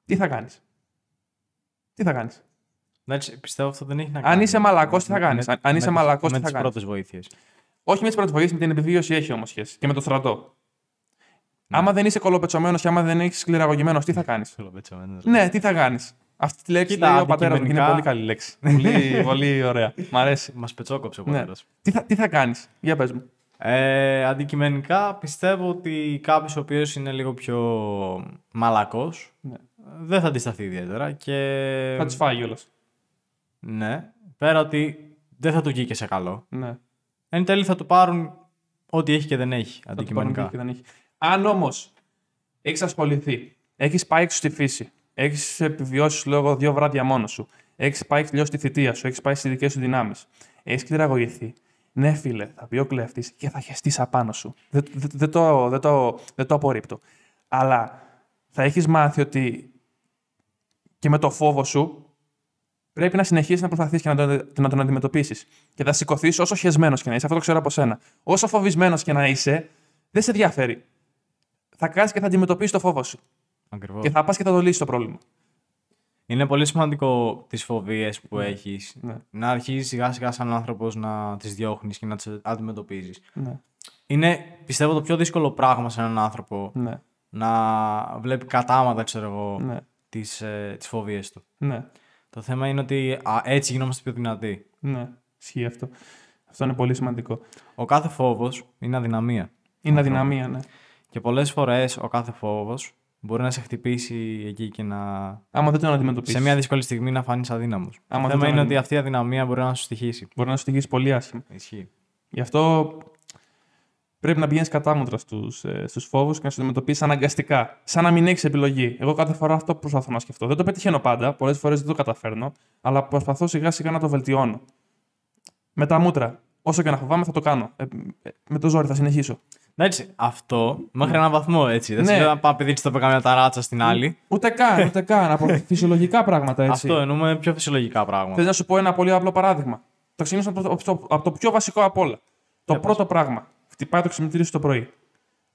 Τι θα κάνεις; Τι θα κάνεις; Εντάξει, πιστεύω αυτό δεν έχει να κάνει. Αν είσαι μαλακός, τι θα με- κάνεις; με- Αν είσαι με- μαλακός, με τι θα τις κάνεις; πρώτες βοήθειες. Όχι με τις πρώτες βοήθειες, με την επιβίωση έχει όμως σχέση. Και με το στρατό. Άμα δεν είσαι κολοπετσωμένος και άμα δεν έχεις σκληραγωγημένος, τι θα κάνεις; ναι, τι θα κάνεις; Αυτή τη λέξη Κοίτα, λέει ο πατέρας μου και είναι αντικειμενικά- πολύ καλή λέξη. πολύ, *laughs* πολύ ωραία. Μ' αρέσει. Μας πετσόκοψε ο Ναι. πατέρας. Τι θα, τι θα κάνεις, για πες μου. Ε, αντικειμενικά πιστεύω ότι κάποιος ο οποίος είναι λίγο πιο μαλακός Ναι. δεν θα αντισταθεί ιδιαίτερα. Και... Θα τι φάει κιόλας. Ναι. Πέρα ότι δεν θα του βγει και σε καλό. Ναι. Εν τέλει θα του πάρουν ό,τι έχει και δεν έχει Θα το πάρουν αντικειμενικά. και δεν έχει. Αν όμως έχεις ασχοληθεί, έχεις πάει έξω στη φύση, έχεις επιβιώσεις λόγω δύο βράδια μόνος σου, έχεις πάει τελειώσει τη θητεία σου, έχεις πάει στις δικέ σου δυνάμεις, έχεις κληραγωγηθεί. Ναι, φίλε, θα πει ο κλέφτης και θα χεστείς απάνω σου. Δεν, δεν, δεν το, δεν, το, δεν το απορρίπτω. Αλλά θα έχεις μάθει ότι και με το φόβο σου πρέπει να συνεχίσεις να προσπαθείς και να τον, να τον αντιμετωπίσεις. Και θα σηκωθείς όσο χεσμένος και να είσαι. Αυτό το ξέρω από σένα. Όσο φοβισμένος και να είσαι, δεν σε ενδιαφέρει. Θα κάτσει και θα αντιμετωπίσεις το φόβο σου. Ακριβώς. Και θα πας και θα το λύσεις το πρόβλημα. Είναι πολύ σημαντικό τις φοβίες που έχεις Ναι. να αρχίζεις σιγά σιγά σαν άνθρωπος να τις διώχνεις και να τις αντιμετωπίζεις. Ναι. Είναι πιστεύω το πιο δύσκολο πράγμα σε έναν άνθρωπο Ναι. να βλέπει κατάματα, ξέρω εγώ, Ναι. τις, ε, τις φοβίες του. Ναι. Το θέμα είναι ότι α, έτσι γινόμαστε πιο δυνατοί. Ναι. Ισχύει αυτό. Αυτό είναι πολύ σημαντικό. Ο κάθε φόβος είναι αδυναμία. Είναι αδυναμία, ναι. Και πολλές φορές ο κάθε φόβος μπορεί να σε χτυπήσει εκεί και να... Άμα δεν τον αντιμετωπίσεις. σε μια δύσκολη στιγμή να φανείς αδύναμος. Άμα το δεν θέμα τον είναι αντιμετωπίσεις. ότι αυτή η αδυναμία μπορεί να σου στοιχήσει. Μπορεί να σου στοιχήσει πολύ άσχημα. Ισχύει. Γι' αυτό πρέπει να πηγαίνεις κατάμετρα στους στους φόβους και να σου αντιμετωπίσεις αναγκαστικά. Σαν να μην έχεις επιλογή. Εγώ κάθε φορά αυτό προσπαθώ να σκεφτώ. Δεν το πετυχαίνω πάντα, πολλές φορές δεν το καταφέρνω, αλλά προσπαθώ σιγά σιγά να το βελτιώνω. Με τα μούτρα. Όσο και να φοβάμαι, θα το κάνω. Ε, ε, με το ζόρι θα συνεχίσω. Εντάξει, αυτό μέχρι έναν βαθμό έτσι. Δεν Ναι. σημαίνει να πάει παιδί της το είπε καμιά ταράτσα στην άλλη. Ούτε καν, ούτε καν. Από *laughs* φυσιολογικά πράγματα έτσι. Αυτό εννοούμε πιο φυσιολογικά πράγματα. Θες να σου πω ένα πολύ απλό παράδειγμα. Το ξεκινήσω από το, από το- από το πιο βασικό απ' όλα. Το πρώτο πράγμα. Χτυπάει το ξυπνητήρι σου το πρωί.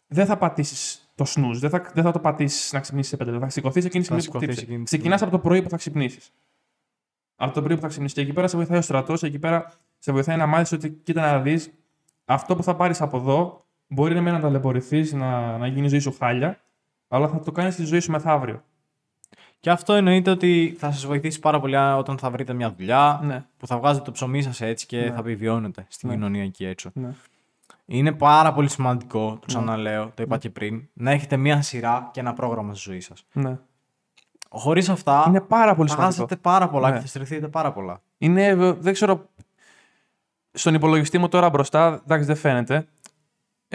Δεν θα πατήσεις το snooze, δεν θα, δεν θα το πατήσεις να ξυπνήσεις σε πέντε λεπτά. Θα σηκωθείς εκείνη τη στιγμή που σηκωθείς χτύπησε. εκείνη τη Ξεκινάς από το πρωί που θα ξυπνήσεις. Από το πρωί που θα ξυπνήσεις. Και εκεί πέρα σε βοηθάει ο στρατός, εκεί πέρα σε βοηθάει να μάθεις ότι κοίτα να δεις αυτό που θα πάρεις από εδώ μπορεί να, να ταλαιπωρηθείς, να, να γίνει η ζωή σου χάλια, αλλά θα το κάνεις στη ζωή σου μεθαύριο. Και αυτό εννοείται ότι θα σας βοηθήσει πάρα πολύ όταν θα βρείτε μια δουλειά Ναι. που θα βγάζετε το ψωμί σας έτσι και Ναι. θα επιβιώνετε στην Ναι. κοινωνία εκεί έξω. Ναι. Είναι πάρα πολύ σημαντικό, το ξαναλέω, το είπα και πριν, να έχετε μια σειρά και ένα πρόγραμμα στη ζωή σας. ναι. Χωρίς αυτά, Είναι πάρα πολύ θα σημαντικό. χάσετε πάρα πολλά Ναι. και θα στρεφτείτε πάρα πολλά. Είναι, ε, δεν ξέρω, στον υπολογιστή μου τώρα μπροστά, εντάξει δεν φαίνεται.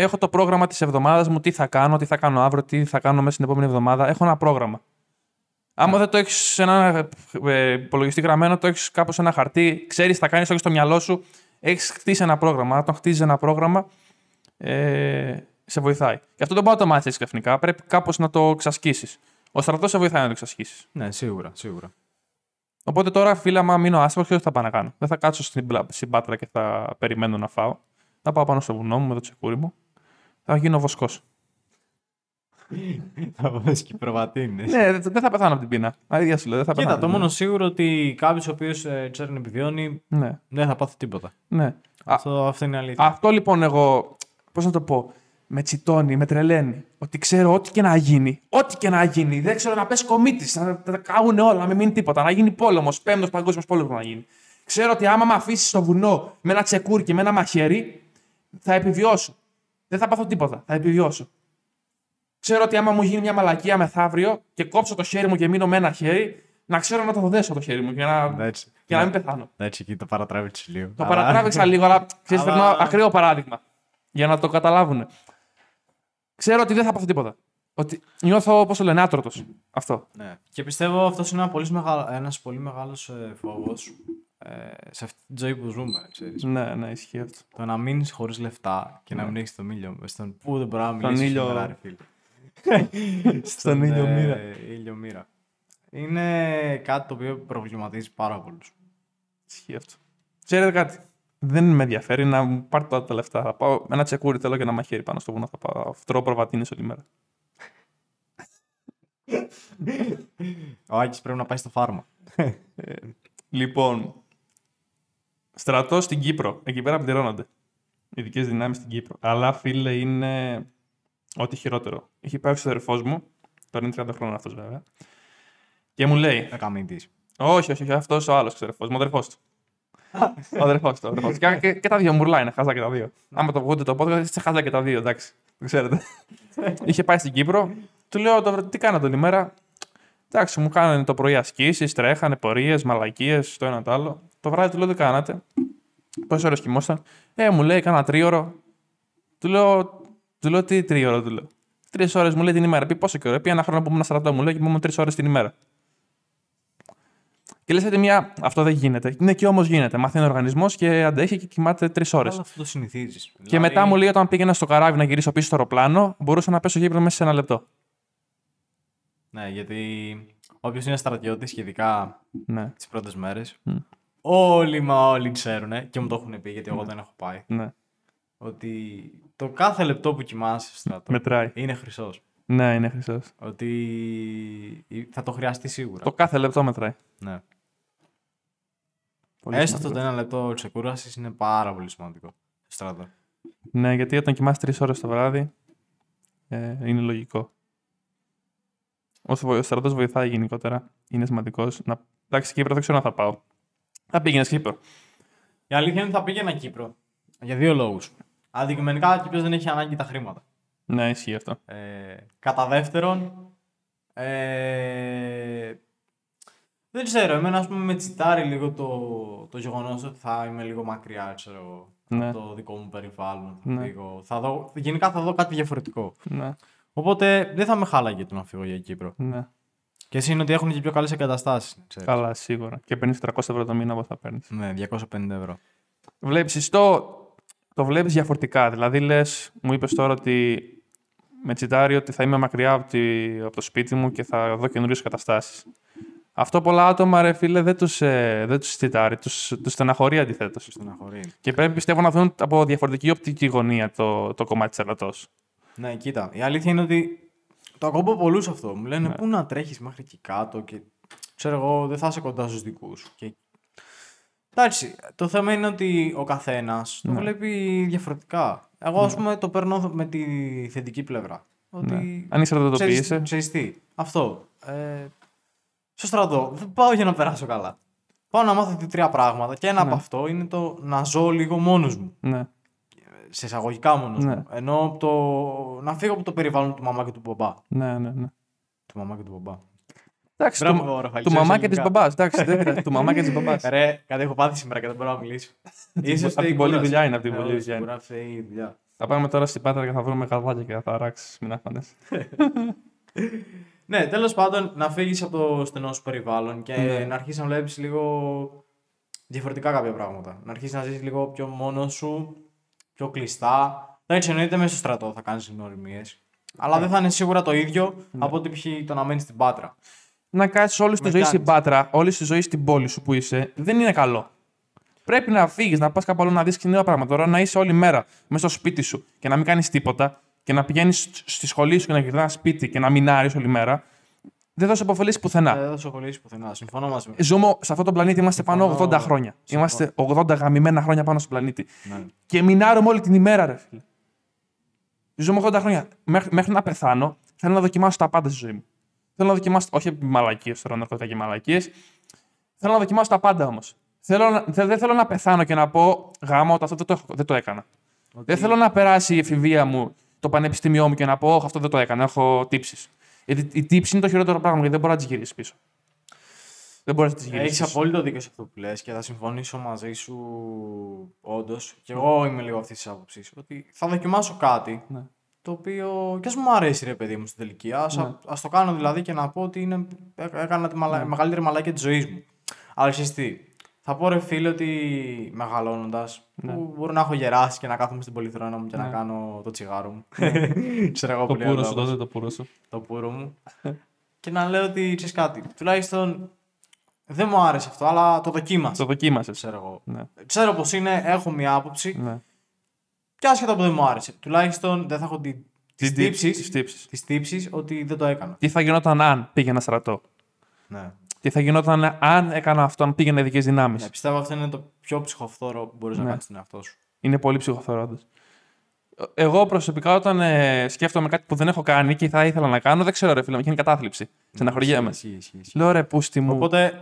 Έχω το πρόγραμμα της εβδομάδας μου, τι θα κάνω, τι θα κάνω αύριο, τι θα κάνω μέσα στην επόμενη εβδομάδα. Έχω ένα πρόγραμμα. Άμα δεν το έχεις σε ένα ε, υπολογιστή γραμμένο, το έχεις κάπου σε ένα χαρτί, ξέρεις τι θα κάνεις, το έχει στο μυαλό σου, έχεις χτίσει ένα πρόγραμμα. Αν το χτίζεις ένα πρόγραμμα, ε, σε βοηθάει. Και αυτό δεν μπορείς να το μάθεις έτσι ξαφνικά. Πρέπει κάπως να το εξασκήσει. Ο στρατός σε βοηθάει να το εξασκήσει. Ναι, σίγουρα, σίγουρα. Οπότε τώρα, φίλε, άμα μείνω άσχημο, τι θα πάω να κάνω; Δεν θα κάτσω στην, πλα- στην πάτρα και θα περιμένω να φάω. Θα πάω πάνω στο βουνό μου με το τσεκούρι μου. Θα γίνω βοσκός. *laughs* θα βάζει και προβατίνες. ναι, δεν δεν θα πεθάνω από την πείνα. Αλήθεια σου λέω, δεν θα Κοίτα, πεθάνω. το μόνο σίγουρο ότι κάποιος ο οποίος ξέρει να επιβιώνει Ναι, δεν θα πάθει τίποτα. ναι. Α, Αυτό, αυτό είναι αλήθεια. αυτό λοιπόν εγώ, πώς να το πω, με τσιτώνει, με τρελαίνει. Ότι ξέρω ό,τι και να γίνει. Ό,τι και να γίνει. Δεν ξέρω να πέσει κομίτης, να τα κάγουν όλα, να μην μείνει τίποτα. Να γίνει πόλεμος, πέμπτος παγκόσμιος πόλεμος να γίνει. Ξέρω ότι άμα με αφήσεις στο βουνό με ένα τσεκούρι και με ένα μαχαίρι, θα επιβιώσω. Δεν θα πάθω τίποτα. Θα επιβιώσω. Ξέρω ότι άμα μου γίνει μια μαλακία μεθαύριο και κόψω το χέρι μου και μείνω με ένα χέρι, να ξέρω να το δέσω το χέρι μου και να, Εντάξει. και να μην πεθάνω. Εντάξει, εκεί το παρατράβηξε λίγο. Το παρατράβηξα λίγο, αλλά ξέρεις, Αλλά- φέρνω ακραίο παράδειγμα. Για να το καταλάβουν. Ξέρω ότι δεν θα πάθω τίποτα. Ότι νιώθω, πώς το λένε, άτρωτος. Αυτό. Ναι. Και πιστεύω αυτός είναι ένα πολύ μεγάλο, ένας πολύ μεγάλος ε, φόβος ε, σε αυτή τη ζωή που ζούμε, ξέρεις. Ναι, ναι, ισχύει αυτό. Το να μείνεις χωρίς λεφτά και να μην έχεις τον ήλιο μες στον πού δεν μπορεί να Ναι. Τον μιλήσεις ήλιο- σήμερα, ρε φίλε. *laughs* Στον ήλιο ε, μοίρα. ήλιο μοίρα. Είναι κάτι το οποίο προβληματίζει πάρα πολλούς. Ισχύει αυτό. Ξέρετε κάτι. Δεν με ενδιαφέρει να μου πάρει τώρα τα λεφτά. Θα πάω με ένα τσεκούρι θέλω και ένα μαχαίρι πάνω στο βουνό. Θα πάω. Τρώω προβατίνε όλη μέρα. *laughs* Ο Άκης πρέπει να πάει στο φάρμα. Λοιπόν, στρατός στην Κύπρο. Εκεί πέρα πληρώνονται. Ειδικές δυνάμεις στην Κύπρο. Αλλά φίλε είναι ό,τι χειρότερο. Έχει πάει ο αδερφό μου. Τώρα είναι 30 χρόνια αυτός βέβαια. Και μου λέει: Εκαμίτη. Όχι, όχι, όχι αυτός ο άλλος ξερεφό. Μου αδερφός του. *laughs* ο αδερφός του. ο αδερφός του. Και, και, και τα δύο μουρλά είναι, χάζα και τα δύο. Άμα το βγείτε το podcast, είστε χάζα και τα δύο, εντάξει. Το ξέρετε. *laughs* Είχε πάει στην Κύπρο, του λέω το, τι κάνατε όλη μέρα. Εντάξει, μου κάνανε το πρωί ασκήσεις, τρέχανε, πορείες, μαλακίες, το ένα το άλλο. Το βράδυ του λέω τι κάνατε; Πόσες ώρες κοιμόσταν. Ε, μου λέει, κάνα τρίωρο. Του λέω, του λέω τι τρίωρο, του λέω. Τρεις ώρες μου λέει την ημέρα. Πει πόσο καιρό. Πει ένα χρόνο που ήμουν στρατό, μου λέει και ήμουν τρεις ώρες την ημέρα. Και λες ότι μια, αυτό δεν γίνεται. Ναι, και όμως γίνεται. Μαθαίνει ο οργανισμός και αντέχει και κοιμάται τρεις ώρες. Αλλά αυτό το συνηθίζεις. Και μετά μου λέει όταν πήγαινα στο καράβι να γυρίσω πίσω στο αεροπλάνο, μπορούσα να πέσω γύρω μέσα σε ένα λεπτό. Ναι, γιατί όποιος είναι στρατιώτης και ειδικά Ναι, τις πρώτες μέρες, Μμ. Όλοι μα όλοι ξέρουν και μου το έχουν πει γιατί εγώ δεν έχω πάει. ναι. Ότι το κάθε λεπτό που κοιμάσαι στο στρατό Μετράει. είναι χρυσός. Ναι, είναι χρυσός. Ότι θα το χρειαστεί σίγουρα. Το κάθε λεπτό μετράει. Ναι. Πολύ Έστω σημαντικό. αυτό το ένα λεπτό ξεκούρασης είναι πάρα πολύ σημαντικό στο στρατό. Ναι, γιατί όταν κοιμάσαι τρεις ώρες το βράδυ, ε, είναι λογικό. Όσο ο στρατός βοηθάει γενικότερα, είναι σημαντικός. Να... Εντάξει, Κύπρο δεν ξέρω αν θα πάω. Θα πήγαινες Κύπρο. Η αλήθεια είναι ότι θα πήγαινα Κύπρο. Για δύο λόγους. Αντικειμενικά ο Κύπρος δεν έχει ανάγκη τα χρήματα. Ναι, ισχύει αυτό. Ε, κατά δεύτερον, ε, δεν ξέρω, εμένα ας πούμε με τσιτάρει λίγο το, το γεγονός ότι θα είμαι λίγο μακριά, ξέρω, εγώ, Ναι. από το δικό μου περιβάλλον. Θα Ναι. φύγω. Θα δω, γενικά θα δω κάτι διαφορετικό. Ναι, Οπότε δεν θα με χάλαγε το να φύγω για Κύπρο. ναι. Και εσύ είναι ότι έχουν και πιο καλές εγκαταστάσεις. Ξέρεις. Καλά, σίγουρα. Και παίρνεις 300 ευρώ το μήνα, όπω θα παίρνεις. Ναι, 250 ευρώ. Βλέπεις το, το βλέπεις διαφορετικά. Δηλαδή, λες, μου είπες τώρα ότι με τσιτάρει ότι θα είμαι μακριά από, τη, από το σπίτι μου και θα δω καινούριες καταστάσεις. Αυτό πολλά άτομα, ρε φίλε, δεν τους ε, δεν τους τσιτάρει, τους τους στεναχωρεί αντιθέτως. Στεναχωρεί. Και πρέπει πιστεύω να δουν από διαφορετική οπτική γωνία το, το κομμάτι της Ελλατό. Ναι, κοίτα. Η αλήθεια είναι ότι το ακούω από πολλούς αυτό. Μου λένε Ναι. πού να τρέχεις μέχρι εκεί κάτω και ξέρω εγώ δεν θα είσαι κοντά στους δικούς σου. Και... Εντάξει, το θέμα είναι ότι ο καθένας το Ναι. βλέπει διαφορετικά. Εγώ, ας πούμε, το παίρνω με τη θετική πλευρά. Ότι. Ναι. Αν είσαι στρατιωτοποιείσαι. Ξέρεις, ξέρεις τι, αυτό. Ε, στο στρατό δεν πάω για να περάσω καλά. Πάω να μάθω τρία πράγματα και ένα Ναι. από αυτό είναι το να ζω λίγο μόνος μου. Ναι, Σε εισαγωγικά μόνος Ναι. μου. Ενώ το... να φύγω από το περιβάλλον του μαμά και του μπαμπά. ναι, ναι. ναι. Του μαμά και του μπαμπά. Εντάξει, Μπράβο, του, ρε, Φαλή, του ξέρεις μαμά και της ελληνικά. μπαμπάς. Εντάξει, δεν χρειάζεται. του μαμά και της *laughs* μπαμπάς. Ρε, κάτι έχω πάθει σήμερα και δεν μπορώ να μιλήσω. Ίσως απ' την η πολλή κούραση. δουλειά είναι, απ' την Ε, πολλή όχι, δουλειά είναι. Μπορεί να φταίει η δουλειά. Θα πάμε τώρα στην Πάτρα και θα βρούμε γαλβάκια και θα αράξεις. Μην άφανες. *laughs* Ναι, τέλος πάντων, να φύγεις από το στενό σου περιβάλλον και Ναι. να αρχίσεις να βλέπεις λίγο διαφορετικά κάποια πράγματα. Να αρχίσεις να ζήσει λίγο πιο μόνος σου, πιο κλειστά. Εντάξει, εννοείται μέσα στο στρατό θα κάνεις γνωριμίες. Αλλά Ναι. δεν θα είναι σίγουρα το ίδιο από ότι π.χ. το να μένεις στην πάτρα. να κάτσεις όλη τη Με ζωή στην κάνεις. Πάτρα, όλη τη ζωή στην πόλη σου που είσαι, δεν είναι καλό. Πρέπει να φύγεις, να πας κάπου αλλού να δεις και νέα πράγματα. Τώρα να είσαι όλη μέρα μέσα στο σπίτι σου και να μην κάνεις τίποτα και να πηγαίνεις στη σχολή σου και να γυρνάς σπίτι και να μινάρεις όλη μέρα, δεν θα σε αποφελήσεις πουθενά. Δεν θα σου απολύσει πουθενά. Συμφωνώ μαζί μου. Ζούμε σε αυτόν τον πλανήτη, είμαστε πάνω Συμφωνώ. 80 χρόνια. Συμφωνώ. Είμαστε 80 γαμημένα χρόνια πάνω στον πλανήτη. Ναι. Και μινάρουμε όλη την ημέρα, ρε φίλε. Ζούμε 80 χρόνια. Μέχρι, μέχρι να πεθάνω, θέλω να δοκιμάσω τα πάντα στη ζωή μου. Θέλω να δοκιμάσω, όχι μαλακίες τώρα, ναρκωτικά και μαλακίε. Θέλω να δοκιμάσω τα πάντα όμως. Θέλω να, θε- δεν θέλω να πεθάνω και να πω γάμο, αυτό δεν το, έχω- δεν το έκανα. Δεν θέλω να περάσει η εφηβεία μου, το πανεπιστήμιό μου και να πω «Ωχ, αυτό δεν το έκανα, έχω τύψεις. Γιατί η τύψη είναι το χειρότερο πράγμα γιατί δεν μπορεί να τις γυρίσεις πίσω. Δεν μπορείς να τις γυρίσεις. Έχεις απόλυτο δίκιο σε αυτό που λες και θα συμφωνήσω μαζί σου όντως. Και εγώ είμαι λίγο αυτής της άποψης. Ότι θα δοκιμάσω κάτι Ναι. το οποίο και ας μου αρέσει ρε παιδί μου στην τελική. Ας, Ναι. ας το κάνω δηλαδή και να πω ότι είναι, έ- έκανα τη μαλα... μεγαλύτερη μαλάκια της ζωής μου. Αλλά ξέρεις τι, θα πω ρε φίλε ότι μεγαλώνοντας, Ναι. που μπορώ να έχω γεράσει και να κάθομαι στην πολυθρόνα μου και να κάνω το τσιγάρο μου. *laughs* Ξέρω εγώ Το πολύ πούρο άλλο σου, τότε το πούρο σου. το πουρο μου. και να λέω ότι ξέρεις κάτι. Τουλάχιστον δεν μου άρεσε αυτό, αλλά το δοκίμασα. Το δοκίμασες. Ξέρω εγώ. Ναι. Ξέρω πώ είναι, έχω μια άποψη. ναι. Και άσχετα που δεν μου άρεσε. Τουλάχιστον δεν θα έχω τη- τις Τις τύψεις, τύψεις. τις τύψεις ότι δεν το έκανα. Τι θα γινόταν αν πήγαινα στρατό. Ναι. Τι θα γινόταν αν έκανα αυτό, αν πήγαινε ειδικέ δυνάμεις. ναι. Πιστεύω αυτό είναι το πιο ψυχοφθόρο που μπορείς να Ναι. κάνεις στον εαυτό σου. Είναι πολύ ψυχοφθορόντο. Εγώ προσωπικά όταν ε, σκέφτομαι κάτι που δεν έχω κάνει και θα ήθελα να κάνω, δεν ξέρω ρε φίλε, μου γίνει κατάθλιψη. Στεναχωριέμαι. Ισχύει, ισχύει, ισχύει. Λέω ρε πούστη μου. Οπότε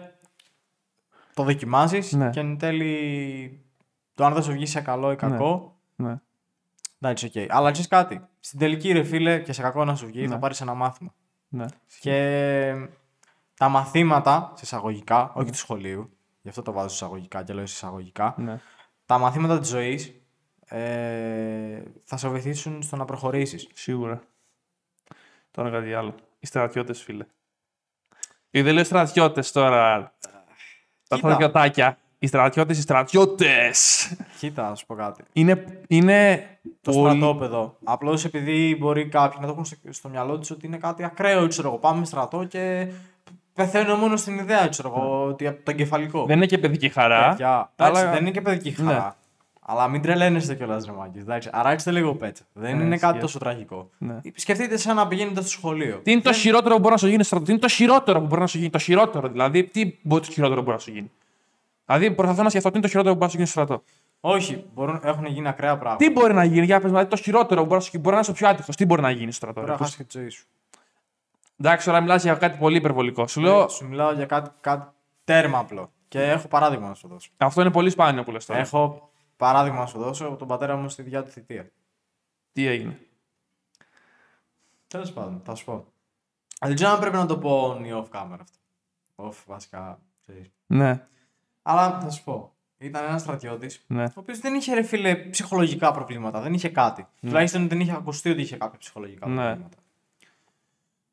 το δοκιμάζεις Ναι. και εν τέλει το αν θα σου βγει σε καλό ή κακό. Ναι. Εντάξει, οκ. Αλλά ξέρεις κάτι. Στην τελική, ρε φίλε, και σε κακό να σου βγει, Ναι. θα πάρεις ένα μάθημα. Ναι. Και τα μαθήματα, σε εισαγωγικά, όχι του σχολείου, γι' αυτό το βάζω σε εισαγωγικά και λέω σε εισαγωγικά, Ναι. τα μαθήματα της ζωής ε, θα σε βοηθήσουν στο να προχωρήσεις. Σίγουρα. Τώρα κάτι άλλο. Οι στρατιώτες, φίλε. Και δεν λέω στρατιώτες τώρα. Τα Κοίτα. στρατιωτάκια. Οι στρατιώτες, οι στρατιώτες. Κοίτα, να σου πω κάτι. Είναι, είναι Το πολύ- στρατόπεδο. Απλώς επειδή μπορεί κάποιοι να το έχουν στο, στο μυαλό τους ότι είναι κάτι ακραίο, ξέρω εγώ. Πάμε στρατό και πεθαίνω μόνο στην ιδέα, ξέρω εγώ, ότι από το εγκεφαλικό. Δεν είναι και παιδική χαρά. Παιδιά, εντάξει, αλλά- δεν είναι και παιδική χαρά. Ναι. Αλλά μην τρελαίνεστε κιόλας, ρε μάγκες, εντάξει. Αράξτε λίγο πέτσα. Δεν Ναι, είναι κάτι ισχύει. τόσο τραγικό. Ναι. Σκεφτείτε σαν να πηγαίνετε στο σχολείο. Τι είναι το χειρότερο που μπορεί να σου γίνει στο στρατό. Τι είναι το χειρότερο που μπορεί να σου γίνει. Το χειρότερο δηλαδή. Τι μπορεί το χειρότερο που μπορεί να σου γίνει; Δηλαδή προσπαθώ να σκεφτώ τι είναι το χειρότερο που μπορεί να σου γίνει στο στρατό. Όχι, μπορούν, έχουν γίνει ακραία πράγματα. Τι μπορεί να γίνει, για πες, δηλαδή το χειρότερο που μπορεί να σου γίνει. Μπορεί να είσαι ο πιο άτυχος. Τι μπορεί να γίνει στο στρατό. Μπορεί να ρε, χάσεις και τη ζωή σου. Εντάξει, τώρα μιλάς για κάτι πολύ υπερβολικό. Σου λέω Σου μιλάω για κάτι, κάτι τέρμα απλό. Και έχω παράδειγμα να σου δώσω. αυτό είναι πολύ σπάνιο που λες τώρα. Έχω παράδειγμα να σου δώσω από τον πατέρα μου στη δικιά του θητεία. Τι έγινε; Τέλος πάντων, θα σου πω. Δεν ξέρω αν πρέπει να το πω on ή off camera αυτό. Off, βασικά. ξέρεις. Ναι, Αλλά θα σου πω. Ήταν ένας στρατιώτης ναι. Ο οποίος δεν είχε ρε φίλε ψυχολογικά προβλήματα, δεν είχε κάτι. Τουλάχιστον δεν είχε ακουστεί ότι είχε κάποια ψυχολογικά Ναι.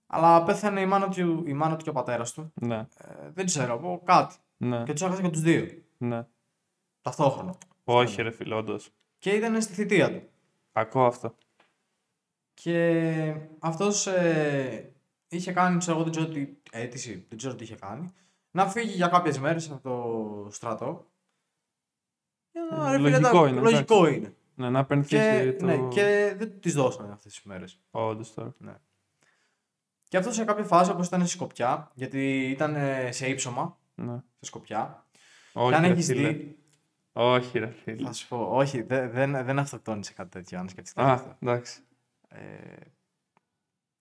Προβλήματα. Αλλά πέθανε η μάνα του, η μάνα του και ο πατέρας του. Ναι, Ε, δεν ξέρω, από κάτι. ναι, Και τους έχασε και τους δύο. ναι. Ταυτόχρονα. Όχι, ρε φίλε, όντως. Και ήταν στη θητεία του. Ακούω αυτό. Και αυτός ε, είχε κάνει, ξέρω εγώ, δεν ξέρω τι αίτηση, δεν ξέρω τι είχε κάνει, να φύγει για κάποιες μέρες από το στρατό. Για να, Ε, ρε φίλε, λογικό τα- είναι, Λογικό είναι. Ναι, να απενθύσει Και, το... ναι, και δεν τις δώσανε αυτές τις μέρες. Όντως τώρα. Και αυτό σε κάποια φάση, όπως ήταν στη Σκοπιά, γιατί ήταν ε, σε ύψωμα, Ναι. σε Σκοπιά. Όχι, και αν ρε έχεις φίλε. δει. Όχι, ρε φίλε. Θα σου πω, όχι, δεν, δεν, δεν αυτοκτόνησε κάτι τέτοιο, αν σκεφτείς. Α, εντάξει. Ε,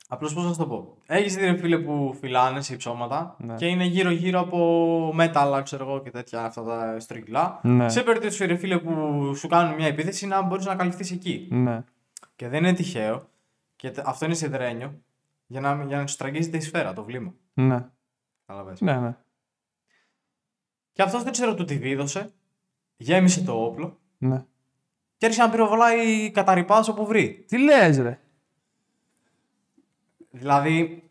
Απλώς πώς να σου το πω. Έχεις δει ρε φίλε που φυλάνε σε υψώματα Ναι. και είναι γύρω-γύρω από μέταλλα, ξέρω εγώ και τέτοια αυτά τα στρογγυλά. Ναι. Σε περίπτωση ρε φίλε που σου κάνουν μια επίθεση να μπορείς να καλυφθείς εκεί. Ναι. Και δεν είναι τυχαίο. Και τε- αυτό είναι σιδερένιο για να, για να τους τραγγίζεται η σφαίρα, το βλήμα. Ναι. Καταλαβαίνεις. Ναι, ναι. Και αυτός δεν ξέρω του τι βίδωσε. Γέμισε το όπλο ναι. και άρχισε να πυροβολάει καταρρυπάς όπου βρει. Τι λες, ρε; Δηλαδή,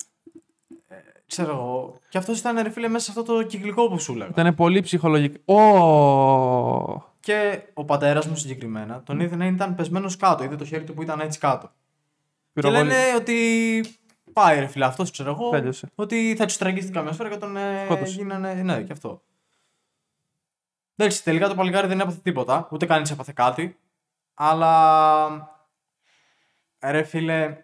ε, ξέρω εγώ, και αυτός ήταν ρε φίλε μέσα σε αυτό το κυκλικό που σου έλεγα. Ήταν πολύ ψυχολογικό. Ω. Και ο πατέρας μου συγκεκριμένα τον είδε να ήταν πεσμένος κάτω. Είδε το χέρι του που ήταν έτσι κάτω. Και Πυροβολή. λένε ότι πάει ρε φίλε, αυτός ξέρω εγώ. Τέλειωσε. Ότι θα τους τραγγίσει καμιά σφαίρα και τον ε, Σκότωσε. γίνανε. Ναι, και αυτό. Εντάξει, τελικά το παλικάρι δεν έπαθε τίποτα. Ούτε κανείς έπαθε κάτι. Αλλά. Ρε φίλε.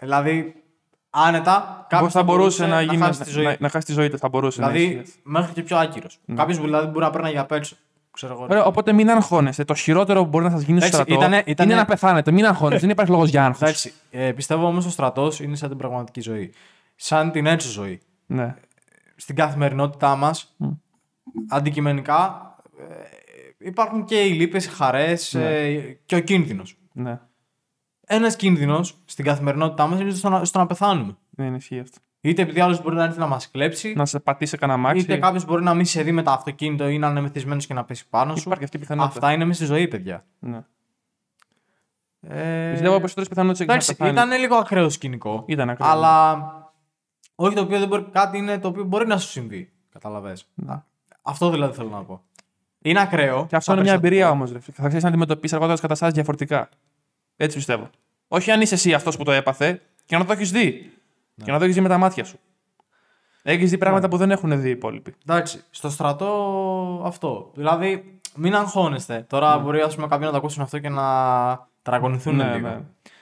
Δηλαδή, άνετα. κάποιος Πώς θα μπορούσε να, γίνει, χάσει τη ζωή. να, να χάσει τη ζωή του, θα μπορούσε να δηλαδή, ισχύει. μέχρι και πιο άκυρος. Ναι. Κάποιος δηλαδή μπορεί να παίρνει για πέτσο. Ξέρω εγώ. Ωραία, οπότε μην αγχώνεστε. Το χειρότερο που μπορεί να σας γίνει στο Εντάξει, στρατό ήτανε- ήτανε- είναι να πεθάνετε. Μην αγχώνεστε. δεν υπάρχει λόγος για άγχος. Εντάξει, ε, πιστεύω όμως ο στρατός είναι σαν την πραγματική ζωή. Σαν την έτσι ζωή. Ναι. Στην καθημερινότητά μας, αντικειμενικά, ε, υπάρχουν και οι λύπες, οι χαρές και ο κίνδυνος. ναι. Ένας κίνδυνος στην καθημερινότητά μας είναι στο να, στο να πεθάνουμε. Δεν ισχύει αυτό. Είτε επειδή άλλος μπορεί να έρθει να μας κλέψει, Να σε πατήσει κανένα μάξι. είτε κάποιος μπορεί να μην σε δει με το αυτοκίνητο ή να είναι μεθυσμένος και να πέσει πάνω σου. Υπάρχει αυτή η πιθανότητα. Αυτά είναι μέσα στη ζωή, παιδιά. Ναι. Ε, Πιστεύω περισσότερε πιθανότητες έχεις να εντάξει, πεθάνει. ήταν λίγο ακραίο σκηνικό. Ήταν ακραίο. Αλλά όχι το οποίο δεν μπορεί, κάτι είναι το οποίο μπορεί να σου συμβεί. Καταλαβες. Αυτό δηλαδή θέλω να πω. Είναι ακραίο. Ναι. Και αυτό σαν είναι μια εμπειρία περιστατικό. όμω. Θα ξέρεις να αντιμετωπίσεις αργότερα τις καταστάσεις διαφορετικά. Έτσι πιστεύω. Όχι αν είσαι εσύ αυτός που το έπαθε και να το έχεις δει. Ναι. Και να το έχεις δει με τα μάτια σου. Έχεις δει πράγματα που δεν έχουν δει οι υπόλοιποι. Εντάξει, στο στρατό αυτό. Δηλαδή, μην αγχώνεστε. Τώρα μπορεί ας πούμε, κάποιοι να το ακούσουν αυτό και να τραγωνηθούν Ναι, λίγο. ναι,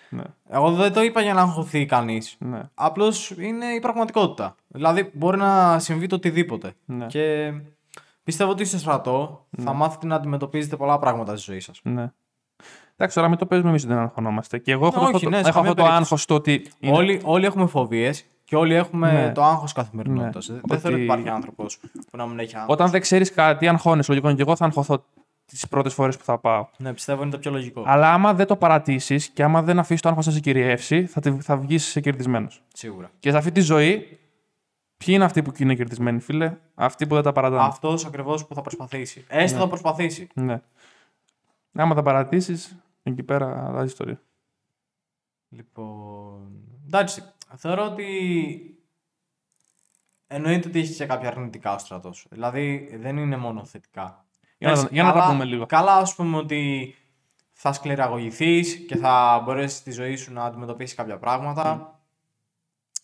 ναι, Εγώ δεν το είπα για να αγχωθεί κανείς. ναι, Απλώς είναι η πραγματικότητα. Δηλαδή, μπορεί να συμβεί το οτιδήποτε. ναι, Και πιστεύω ότι στο στρατό θα μάθετε να αντιμετωπίζετε πολλά πράγματα στη ζωή σας. ναι. Εντάξει, τώρα μην το παίζουμε εμείς δεν αγχωνόμαστε. Και εγώ έχω Όχι, αυτό, το- ναι, σε έχω καμία αυτό το περίπτωση. άγχος το ότι. είναι- Όλοι, όλοι έχουμε φοβίες και όλοι έχουμε Ναι. το άγχος καθημερινότητας. Ναι. Δεν θέλω Ότι- ότι υπάρχει άνθρωπος που να μην έχει άγχος. Όταν δεν ξέρεις κάτι, αγχώνεσαι. Λογικό είναι και εγώ θα αγχωθώ τις πρώτες φορές που θα πάω. Ναι, πιστεύω είναι το πιο λογικό. Αλλά άμα δεν το παρατήσεις και άμα δεν αφήσεις το άγχος να σε κυριεύσει, θα, τη- θα βγεις κερδισμένος. Σίγουρα. Και σε αυτή τη ζωή, ποιοι είναι αυτοί που είναι κερδισμένοι, φίλε, αυτοί που δεν τα παρατάνε. Αυτός ακριβώς που θα προσπαθήσει. Έστω θα προσπαθήσει. Ναι. Άμα τα παρατήσεις, εκεί πέρα αλλάζει η ιστορία. Λοιπόν. Εντάξει, θεωρώ ότι. Εννοείται ότι έχει και κάποια αρνητικά ο στρατό. Δηλαδή δεν είναι μόνο θετικά. Για να- Εντάξει, για να τα καλά- πούμε λίγο. Καλά, ας πούμε ότι θα σκληραγωγηθείς και θα μπορέσεις στη ζωή σου να αντιμετωπίσεις κάποια πράγματα.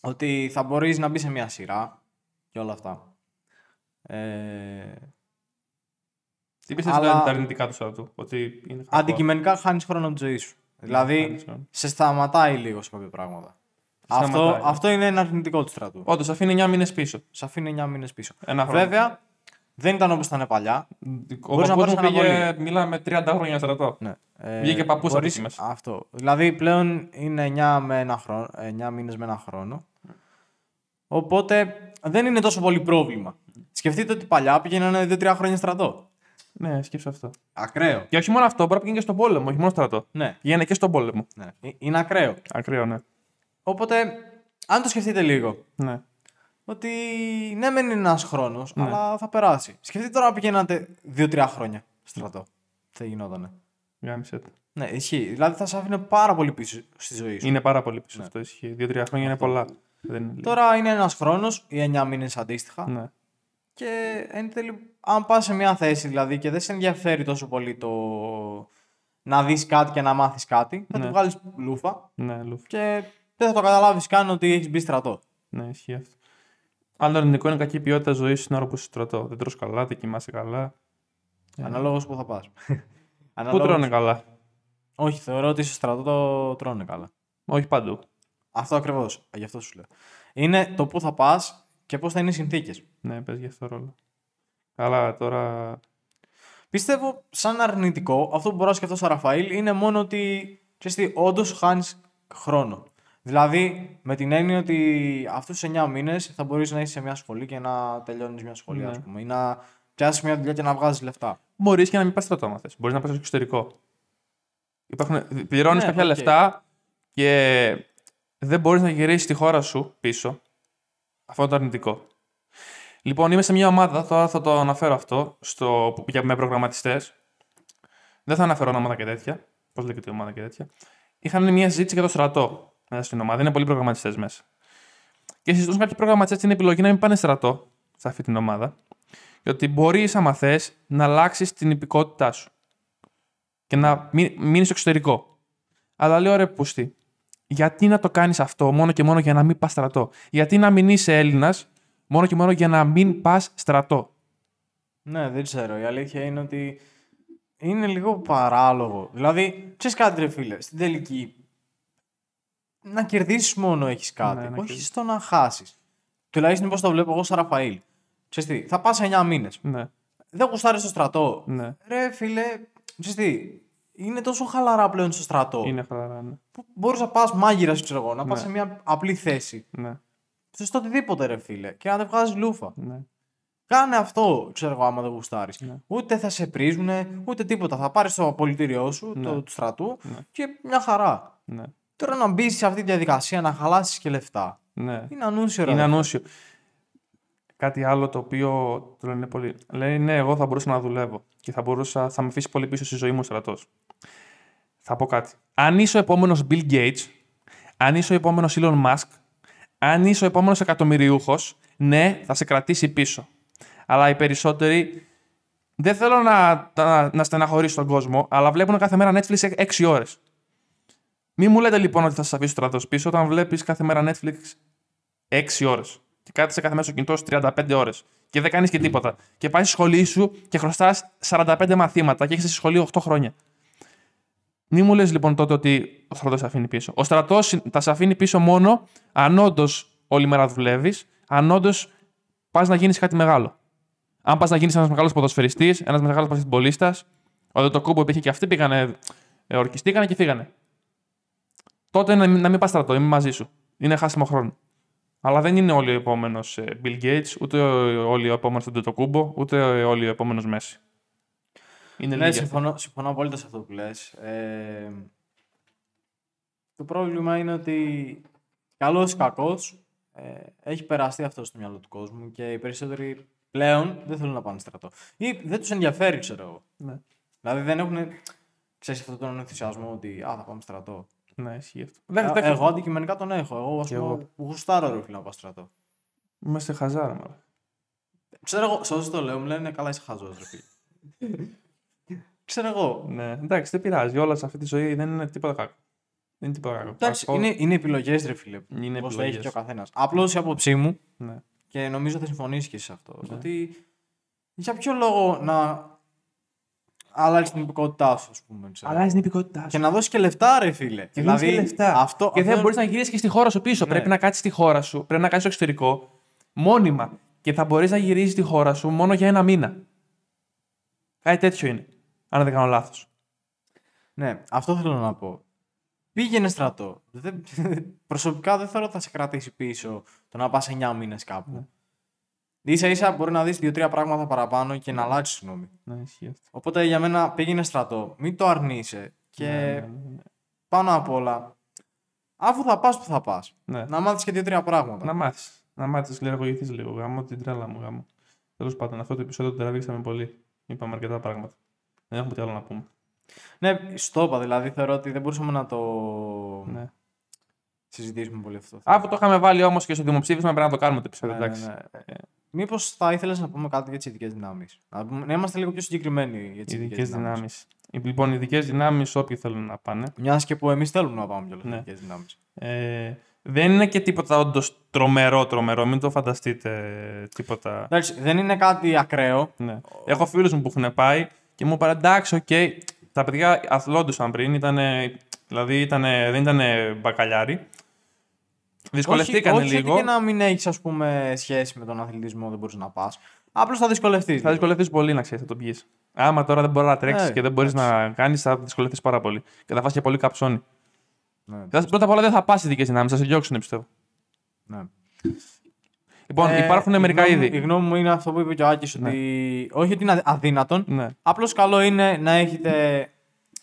Ότι θα μπορείς να μπεις σε μια σειρά και όλα αυτά. Ε, Τι πιστεύει Αλλά- Αλλά... τα αρνητικά τους στρατού, ότι είναι κακό. αντικειμενικά χάνεις χρόνο από της ζωής σου. Δηλαδή χάνεις χρόνο. σε σταματάει λίγο σε κάποια πράγματα. Αυτό, Σταματάει. αυτό είναι ένα αρνητικό του στρατού. Όντως, αφήνει 9 μήνες πίσω. Σε αφήνει 9 μήνες πίσω. Ένα χρόνο. Βέβαια, δεν ήταν όπως ήταν παλιά. Ο Μπορείς να παππούς πάρεις μου πήγε, αναβολή. μιλάμε 30 χρόνια στρατό. Ναι. Ε, Βγήκε παππούς από μπορείς- εκεί μέσα. Αυτό. Δηλαδή πλέον είναι 9, με ένα χρόνο, 9 μήνες με ένα χρόνο. Οπότε δεν είναι τόσο πολύ πρόβλημα. Σκεφτείτε ότι παλιά πήγαιναν 2-3 χρόνια στρατό. Ναι, σκέψω αυτό. Ακραίο. Και όχι μόνο αυτό, μπορεί να πηγαίνει και στον πόλεμο, όχι μόνο στρατό. Ναι, Πηγαίνει και στον πόλεμο. ναι. Ε, Είναι ακραίο. Ακραίο, ναι. Οπότε, αν το σκεφτείτε λίγο, ναι. ότι ναι, μεν είναι ένας χρόνος, αλλά θα περάσει. Σκεφτείτε τώρα να πηγαίνατε 2-3 χρόνια στρατό. Τι θα γινότανε. Γάμισε το. Ναι, ισχύει. Δηλαδή θα σε άφηνε πάρα πολύ πίσω στη ζωή σου. Είναι πάρα πολύ πίσω αυτό. Ισχύει. Δύο-τρία χρόνια είναι πολλά. Δεν είναι λίγο. Τώρα είναι ένας χρόνος ή 9 μήνες αντίστοιχα. Ναι. Και εν τέλει, αν πας σε μια θέση δηλαδή και δεν σε ενδιαφέρει τόσο πολύ το να δεις κάτι και να μάθεις κάτι, θα Ναι. τη βγάλεις λούφα Ναι, λουφ. και δεν θα το καταλάβεις καν ότι έχεις μπει στρατό. Ναι, ισχύει αυτό. Άλλο αρνητικό είναι κακή ποιότητα ζωής στην ώρα που είσαι στρατό. Δεν τρως καλά, δεν κοιμάσαι καλά. Αναλόγως που θα πας. *laughs* Πού τρώνε καλά; Όχι, θεωρώ ότι στο στρατό το τρώνε καλά. Όχι παντού. Αυτό ακριβώς. Γι' αυτό σου λέω. Είναι το πού θα πας και πώς θα είναι οι συνθήκες. Ναι, πες για αυτό ρόλο. Καλά, τώρα. Πιστεύω, σαν αρνητικό, αυτό που μπορώ να σκεφτώ στο Ραφαήλ είναι μόνο ότι ξέρεις τι, όντως χάνεις χρόνο. Δηλαδή, με την έννοια ότι αυτούς του 9 μήνες θα μπορείς να είσαι σε μια σχολή και να τελειώνεις μια σχολή, Ναι. ας πούμε, ή να πιάσεις μια δουλειά και να βγάζεις λεφτά. Μπορείς και να μην πας στρατό, άμα θες. Μπορείς να πας στο εξωτερικό. Υπάρχουν... Πληρώνεις Ναι, κάποια οκ. λεφτά και δεν μπορείς να γυρίσεις τη χώρα σου πίσω. Αυτό είναι το αρνητικό. Λοιπόν, είμαι σε μια ομάδα, τώρα θα το αναφέρω αυτό, στο, που- για, με προγραμματιστές. Δεν θα αναφέρω ονόματα και τέτοια. Πώς λέγεται η ομάδα και τέτοια. Είχαν μια συζήτηση για το στρατό μέσα στην ομάδα. Είναι πολλοί προγραμματιστές μέσα. Και συζητούσαν κάποιοι προγραμματιστές την επιλογή να μην πάνε στρατό σε αυτή την ομάδα. Και ότι μπορείς, άμα θες, να αλλάξεις την υπηκότητά σου. Και να μείνεις στο εξωτερικό. Αλλά λέω ρε πούστη, γιατί να το κάνεις αυτό μόνο και μόνο για να μην πας στρατό; Γιατί να μην είσαι Έλληνας μόνο και μόνο για να μην πας στρατό; Ναι, δεν ξέρω. Η αλήθεια είναι ότι είναι λίγο παράλογο. Δηλαδή, ξέρεις κάτι, ρε φίλε, στην τελική. Να κερδίσεις μόνο έχεις κάτι. Ναι, να όχι κερδίσεις. στο να χάσεις. Τουλάχιστον πώς το βλέπω εγώ σαν Ραφαήλ. Ξέρεις τι, θα πας 9 μήνες. Ναι, Δεν γουστάρεις στο στρατό. ναι. Ρε φίλε, ξέρεις τι, είναι τόσο χαλαρά πλέον στο στρατό. Είναι χαλαρά, ναι. Που μπορείς να πας μάγειρας, ξέρω εγώ, να πας Ναι. σε μια απλή θέση. ναι, Στο οτιδήποτε, ρε φίλε, και να δεν βγάζεις λούφα. ναι. Κάνε αυτό, ξέρω εγώ, άμα δεν γουστάρεις. Ναι. Ούτε θα σε πρίζουνε, ούτε τίποτα. Θα πάρεις το απολυτήριό σου, Ναι. το του στρατού Ναι. και μια χαρά. ναι. Τώρα να μπεις σε αυτή τη διαδικασία, να χαλάσεις και λεφτά. ναι. Είναι ανούσιο, ρε. Είναι ανούσιο. Κάτι άλλο το οποίο το λένε πολύ. Λέει, ναι, εγώ θα μπορούσα να δουλεύω και θα, μπορούσα, θα με αφήσει πολύ πίσω στη ζωή μου ο στρατός. Θα πω κάτι. Αν είσαι ο επόμενος Bill Gates, αν είσαι ο επόμενος Elon Musk, αν είσαι ο επόμενος εκατομμυριούχος, ναι, θα σε κρατήσει πίσω. Αλλά οι περισσότεροι δεν θέλω να, να, να στεναχωρήσω τον κόσμο, αλλά βλέπουν κάθε μέρα Netflix 6 ώρες. Μην μου λέτε λοιπόν ότι θα σας αφήσω στρατός πίσω όταν βλέπεις κάθε μέρα Netflix 6 ώρες. Και κάθεσαι κάθε μέρα στο κινητό σου 35 ώρες. Και δεν κάνεις και τίποτα. Και πάει στη σχολή σου και χρωστάς 45 μαθήματα και έχεις στη σχολή 8 χρόνια. Μην μου λες λοιπόν τότε ότι ο στρατός σε αφήνει πίσω. Ο στρατός θα σε αφήνει πίσω μόνο αν όντως όλη μέρα δουλεύεις, αν όντως πας να γίνεις κάτι μεγάλο. Αν πας να γίνεις ένας μεγάλος ποδοσφαιριστής, ένας μεγάλος πασχετμπολίστα, ο το κούμπο υπήρχε και αυτοί πήγανε, ε, ορκιστήκανε και φύγανε. Τότε να, να μην πας στρατό, είμαι μαζί σου. Είναι χάσιμο χρόνο. Αλλά δεν είναι όλοι ο επόμενος ε, Bill Gates, ούτε όλοι ο επόμενος Τετοκούμπο, ούτε όλοι ο επόμενος Μέση. Είναι ναι, συμφωνώ, συμφωνώ απόλυτα σε αυτό που λες. Ε, το πρόβλημα είναι ότι καλός ή κακός ε, έχει περαστεί αυτό στο μυαλό του κόσμου και οι περισσότεροι πλέον δεν θέλουν να πάνε στρατό. Ή δεν τους ενδιαφέρει, ξέρω εγώ. Ναι. Δηλαδή δεν έχουν. ξέρεις αυτόν τον ενθουσιασμό ότι α, θα πάμε στρατό. Ναι, ισχύει αυτό. Ε, εγώ αντικειμενικά τον έχω. Εγώ, ας πούμε, γουστάρω ρε φίλο να πάω στρατό. Είμαστε χαζάρα, μάλλον. Ξέρω εγώ, σε όσο το λέω, μου λένε καλά, είσαι χαζός, ρε φίλε. *laughs* Ξέρω εγώ. Ναι, εντάξει, δεν πειράζει. Όλα σε αυτή τη ζωή δεν είναι τίποτα κακό. Δεν είναι τίποτα κακό. Εντάξει, είναι, είναι επιλογές, ρε φίλε. Είναι Πώς έχει και ο καθένας. Απλώς η άποψή μου ναι. και νομίζω θα συμφωνήσεις και σε αυτό. Ναι. Ότι για ποιο λόγο να αλλάξεις την υπηκότητά σου, ας πούμε. Αλλάζεις την υπηκότητά σου. Και να δώσεις και λεφτά, ρε φίλε. Και δηλαδή, και λεφτά. Αυτό, και αυτό... δεν μπορείς να γυρίσεις και στη χώρα σου πίσω. Ναι. Πρέπει να κάτσεις στη χώρα σου, πρέπει να κάνεις στο εξωτερικό μόνιμα. Και θα μπορείς να γυρίσεις στη χώρα σου μόνο για ένα μήνα. Κάτι τέτοιο είναι. Αν δεν κάνω λάθος. Ναι, αυτό θέλω να πω. Πήγαινε στρατό. Δεν, *laughs* προσωπικά δεν θέλω ότι θα σε κρατήσει πίσω το να πας 9 μήνες κάπου. Ναι. σα ίσα μπορεί να δεις δύο-τρία πράγματα παραπάνω και να αλλάξεις γνώμη. Ναι, ισχύει αυτό. Οπότε για μένα πήγαινε στρατό. Μην το αρνείσαι. Και ναι, ναι, ναι. πάνω απ' όλα, αφού θα πας που θα πας, ναι. να μάθεις και δύο-τρία πράγματα. Να μάθεις. Να μάθεις, λερωγωγηθεί λίγο. Γάμο την τρέλα μου. Γάμο. Τέλος πάντων, αυτό το επεισόδιο το τραβήξαμε πολύ. Είπαμε αρκετά πράγματα. Δεν έχουμε τι άλλο να πούμε. Ναι, στο είπα δηλαδή. Θεωρώ ότι δεν μπορούσαμε να το ναι. συζητήσουμε πολύ αυτό. Αφού το είχαμε βάλει όμως και στο δημοψήφισμα, πρέπει να το κάνουμε το επεισόδιο. Ναι, ναι, ναι. Ε, Μήπως θα ήθελες να πούμε κάτι για τις ειδικές δυνάμεις; Να, να είμαστε λίγο πιο συγκεκριμένοι για τις ειδικές δυνάμεις. Λοιπόν, οι ειδικές δυνάμεις, όποιοι θέλουν να πάνε. Μιας και που εμείς θέλουμε να πάμε για ναι. ειδικές δυνάμεις. Ε, δεν είναι και τίποτα όντως τρομερό, τρομερό. Μην το φανταστείτε τίποτα. Εντάξει, δεν είναι κάτι ακραίο. Ναι. Έχω φίλους μου που έχουν πάει και μου είπαν εντάξει, OK. Okay. Τα παιδιά αθλόντουσαν πριν, ήτανε, δηλαδή ήτανε, δεν ήταν μπακαλιάρι. Δυσκολευτήκαν όχι, λίγο. Όχι και να μην έχεις σχέση με τον αθλητισμό, δεν μπορείς να πας. Απλώς θα δυσκολευτείς. Θα δυσκολευτείς πολύ να ξέρεις, θα το πεις. Άμα τώρα δεν μπορείς να τρέξεις ε, και δεν μπορείς να κάνεις, θα δυσκολευτείς πάρα πολύ. Και θα φας και πολύ καψόνι. Ναι, πρώτα απ' όλα δεν θα πας ειδικέ δυνάμεις, θα σε διώξουν πιστεύω. Ναι. Λοιπόν, ε, υπάρχουν μερικά είδη. Η γνώμη μου είναι αυτό που είπε και ο Άκη, ναι. ότι όχι ότι είναι αδύνατον. Ναι. Απλώς καλό είναι να έχετε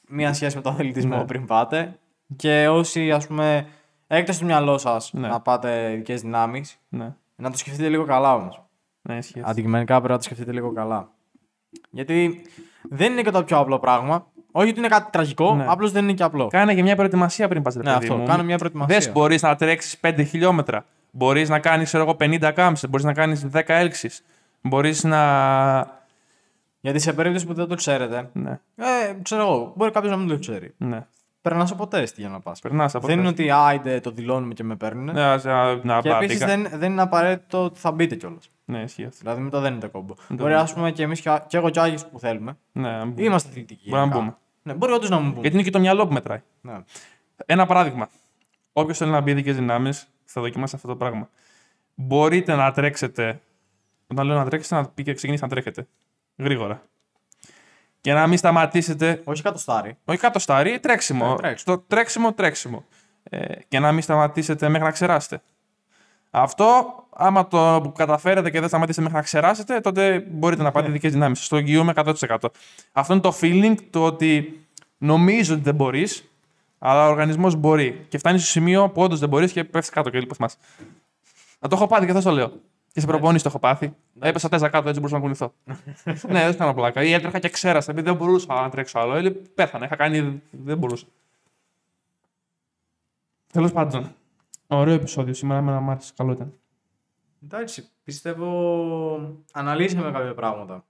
μία σχέση με τον αθλητισμό ναι. πριν πάτε. Και όσοι ας πούμε έχετε στο μυαλό σας ναι. να πάτε ειδικές δυνάμεις, ναι. να το σκεφτείτε λίγο καλά όμως. Ναι, Αντικειμενικά πρέπει να το σκεφτείτε λίγο καλά. Γιατί δεν είναι και το πιο απλό πράγμα. Όχι ότι είναι κάτι τραγικό, ναι. απλώς δεν είναι και απλό. Κάνε και μια προετοιμασία πριν πας ναι, αυτό. Κάνε μια προετοιμασία. Δεν μπορείς να τρέξεις 5 χιλιόμετρα. Μπορείς να κάνεις 50 κάμψε, μπορείς να κάνεις 10 έλξεις. Μπορείς να. Γιατί σε περίπτωση που δεν το ξέρετε. Ναι. Ε, ξέρω εγώ, μπορεί κάποιος να μην το ξέρει. Ναι. Περνάς από τεστ για να πας. Δεν τεστ. είναι ότι άιντε το δηλώνουμε και με παίρνουν. Ναι, να, να και επίσης δεν, δεν είναι απαραίτητο ότι θα μπείτε κιόλας. Ναι, ισχύει αυτό. Δηλαδή με το δεν είναι κόμπο. Μπορεί, ας πούμε, και εμείς και εγώ και Άγιος που θέλουμε. Ναι, είμαστε αθλητικοί. Μπορεί να μπούμε. Ναι, μπορεί όντως να μου μπούμε. Γιατί είναι και το μυαλό που μετράει. Ναι. Ένα παράδειγμα. Όποιος θέλει να μπει ειδικέ δυνάμεις, θα δοκιμάσει αυτό το πράγμα. Μπορείτε να τρέξετε. Όταν λέω να τρέξετε, να πει και ξεκινήσει να τρέχετε. Γρήγορα. Και να μην σταματήσετε. Όχι κατοστάρι. Όχι κατοστάρι, τρέξιμο. Ε, Στο τρέξιμο, τρέξιμο. Ε, και να μην σταματήσετε μέχρι να ξεράσετε. Αυτό, άμα το καταφέρετε και δεν σταματήσετε μέχρι να ξεράσετε, τότε μπορείτε να πάτε ειδικέ δυνάμεις. Στο εγγυούμε 100%. Αυτό είναι το feeling του ότι νομίζω ότι δεν μπορείς, αλλά ο οργανισμός μπορεί. Και φτάνει στο σημείο που όντως δεν μπορείς και πέφτεις κάτω και λείπει μας. Να το έχω πάρει και αυτό το λέω. Και σε προπόνηση το έχω πάθει. Έπεσα τέσσερα κάτω, έτσι μπορούσα να κουνηθώ. *laughs* ναι, δεν κάνω πλάκα. Ή έτρεχα και ξέρασα, επειδή δεν μπορούσα να τρέξω άλλο. Ή πέθανα, είχα κάνει. Δεν μπορούσα. Τέλος πάντων. Ωραίο επεισόδιο σήμερα, με μ' άρεσε. Καλό ήταν. Εντάξει, πιστεύω αναλύσαμε κάποια πράγματα.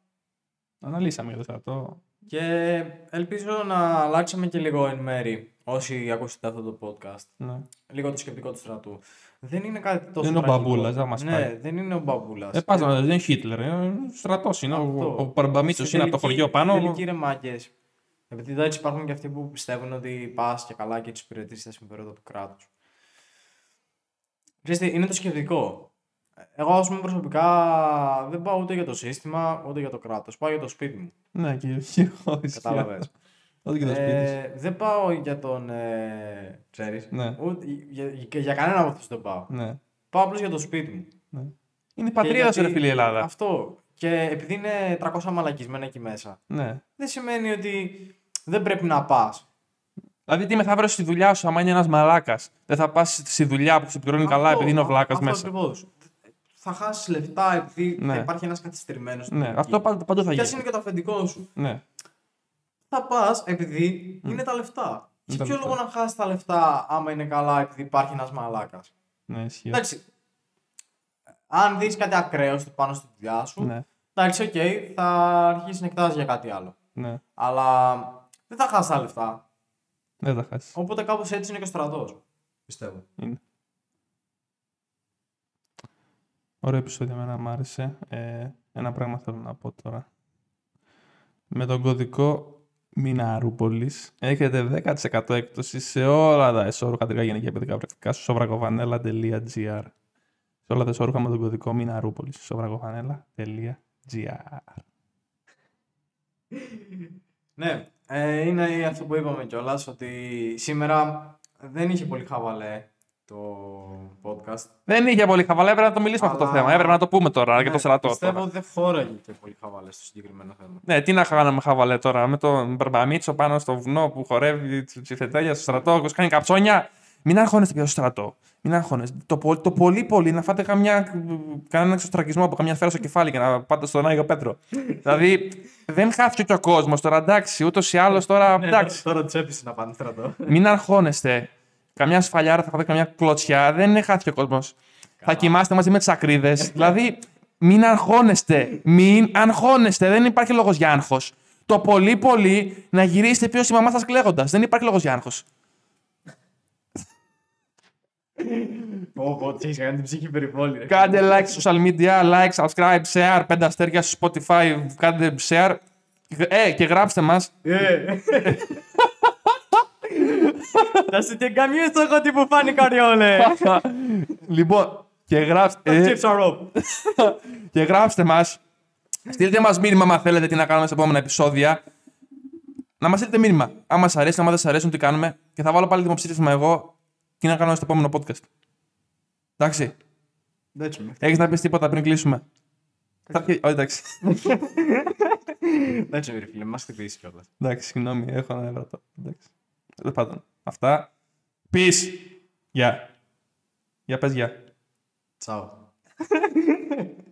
Αναλύσαμε για το στρατό. Και ελπίζω να αλλάξαμε και λίγο εν μέρη όσοι ακούσετε αυτό το podcast. Ναι. Λίγο το σκεπτικό του στρατού. Δεν είναι κάτι τόσο. Δεν είναι ο τραγικό. μπαμπούλας, δεν μας Ναι, πάει. δεν είναι ο μπαμπούλας. Ε, πας να δεν είναι Χίτλερ. Είναι στρατός είναι. Ο, ο Παρμπαμίτσο είναι από το χωριό πάνω. Τελική ρε μάγκες. Επειδή εντάξει υπάρχουν και αυτοί που πιστεύουν ότι πας και καλά και τους υπηρετήσει τα συμφέροντα του κράτου. Ξέρετε, είναι το σκεπτικό. Εγώ, ας πούμε, προσωπικά δεν πάω ούτε για το σύστημα ούτε για το κράτος. Πάω για το σπίτι μου. Ναι, και και εγώ. Κατάλαβες. Ό,τι και το σπίτι. σου. Ε, δεν πάω για τον. Ε, ξέρεις, Ναι. ούτε, για, για, για κανένα από αυτούς δεν πάω. Ναι. Πάω απλώς για το σπίτι μου. ναι. Είναι η Και πατρίδα σου, ρε γιατί- φίλε, η Ελλάδα. Αυτό. Και επειδή είναι 300 μαλακισμένα εκεί μέσα, Ναι. δεν σημαίνει ότι δεν πρέπει να πας. Δηλαδή, τι μεθαύριο στη δουλειά σου, άμα είναι ένας μαλάκας. Δεν θα πας στη δουλειά που σε πληρώνει καλά επειδή είναι ο βλάκας μέσα. Ακριβώς. Θα χάσεις λεφτά επειδή Ναι. θα υπάρχει ένας καθυστερημένος. Ναι, αυτό παντού, παντού θα Κι α γίνει. είναι και το αφεντικό σου; Ναι. Θα πας επειδή είναι τα λεφτά. Είναι Σε τα ποιο λεφτά. λόγο να χάσεις τα λεφτά άμα είναι καλά επειδή υπάρχει ένας μαλάκας; ναι, ισχύει. Εντάξει. Αν δεις κάτι ακραίο στο- πάνω στη δουλειά σου, Ναι, εντάξει, οκ, θα αρχίσεις να κοιτάς για κάτι άλλο. ναι. Αλλά δεν θα χάσεις τα λεφτά. Δεν θα χάσεις. Οπότε κάπως έτσι είναι και ο στρατός. Πιστεύω. Είναι. Ωραίο επεισόδιο, εμένα μου άρεσε. Ε, ένα πράγμα θέλω να πω τώρα. Με τον κωδικό Μιναρούπολης έχετε 10% έκπτωση σε όλα τα εσώρουχα τρικά γενικά παιδικά πρακτικά στο sovragovanella.gr Σε όλα τα εσώρουχα με τον κωδικό Μιναρούπολης sovragovanella.gr Ναι, ε, είναι αυτό που είπαμε κιόλας ότι σήμερα δεν είχε πολύ χαβαλέ το podcast. Δεν είχε πολύ χαβαλέ, έπρεπε να το μιλήσουμε αυτό το Αλλά- θέμα. Έπρεπε να το πούμε τώρα για Ναι, το στρατό. Πιστεύω τώρα. ότι δεν χώραγε και πολύ χαβαλέ στο συγκεκριμένο θέμα. Ναι, τι να κάναμε χαβαλέ τώρα με τον Μπαρμπαμίτσο πάνω στο βουνό που χορεύει τσιφετέλια στο στρατό, που κάνει καψόνια. Μην αγχώνεστε πια στο στρατό. Μην αγχώνεστε. Το, πο- το πολύ πολύ να φάτε καμιά, κανένα εξωστρακισμό από καμιά σφαίρα στο κεφάλι και να πάτε στον Άγιο Πέτρο. δηλαδή δεν χάθηκε και ο κόσμος τώρα, εντάξει. Ούτως ή άλλως τώρα. εντάξει. τώρα τσέπησε να πάνε στρατό. Μην αγχώνεστε. Καμιά σφαλιάρα θα φάτε καμιά κλωτσιά. Δεν χάθηκε ο κόσμος. Θα κοιμάστε μαζί με τις ακρίδες. δηλαδή, μην αγχώνεστε. Μην αγχώνεστε. Δεν υπάρχει λόγος για άγχος. Το πολύ πολύ να γυρίσετε πίσω στη μαμά σας κλαίγοντας. Δεν υπάρχει λόγος για άγχος. Πω, πω, τι έχεις κάνει την ψυχή περιβόλη. ρε. Κάντε like στα social media, like, subscribe, share, πέντε αστέρια στο Spotify, κάντε share. Ε, και γράψτε μας. *laughs* Ε. Da se te cambió esto con tipo Fanny Cariole. λοιπόν, και γράψτε, ε, Chips are up. και γράψτε μας. Στείλτε μας μήνυμα αν θέλετε τι να κάνουμε σε επόμενα επεισόδια. Να μας στείλετε μήνυμα. Αν μας αρέσει, αν δεν σας αρέσουν τι κάνουμε. Και θα βάλω πάλι δημοψήφισμα εγώ τι να κάνουμε στο επόμενο podcast. Εντάξει. Εντάξει, με. Έχεις να πεις τίποτα πριν κλείσουμε. Θα αρχίσει- Όχι, εντάξει. Εντάξει, ρε φίλε, μας χτυπήσει κιόλας. Εντάξει, συγγνώμη, έχω ένα ευρώ. Εντάξει. Τέλος πάντων. Αυτά. Peace. Γεια. Για πες γεια. Τσάου. *laughs*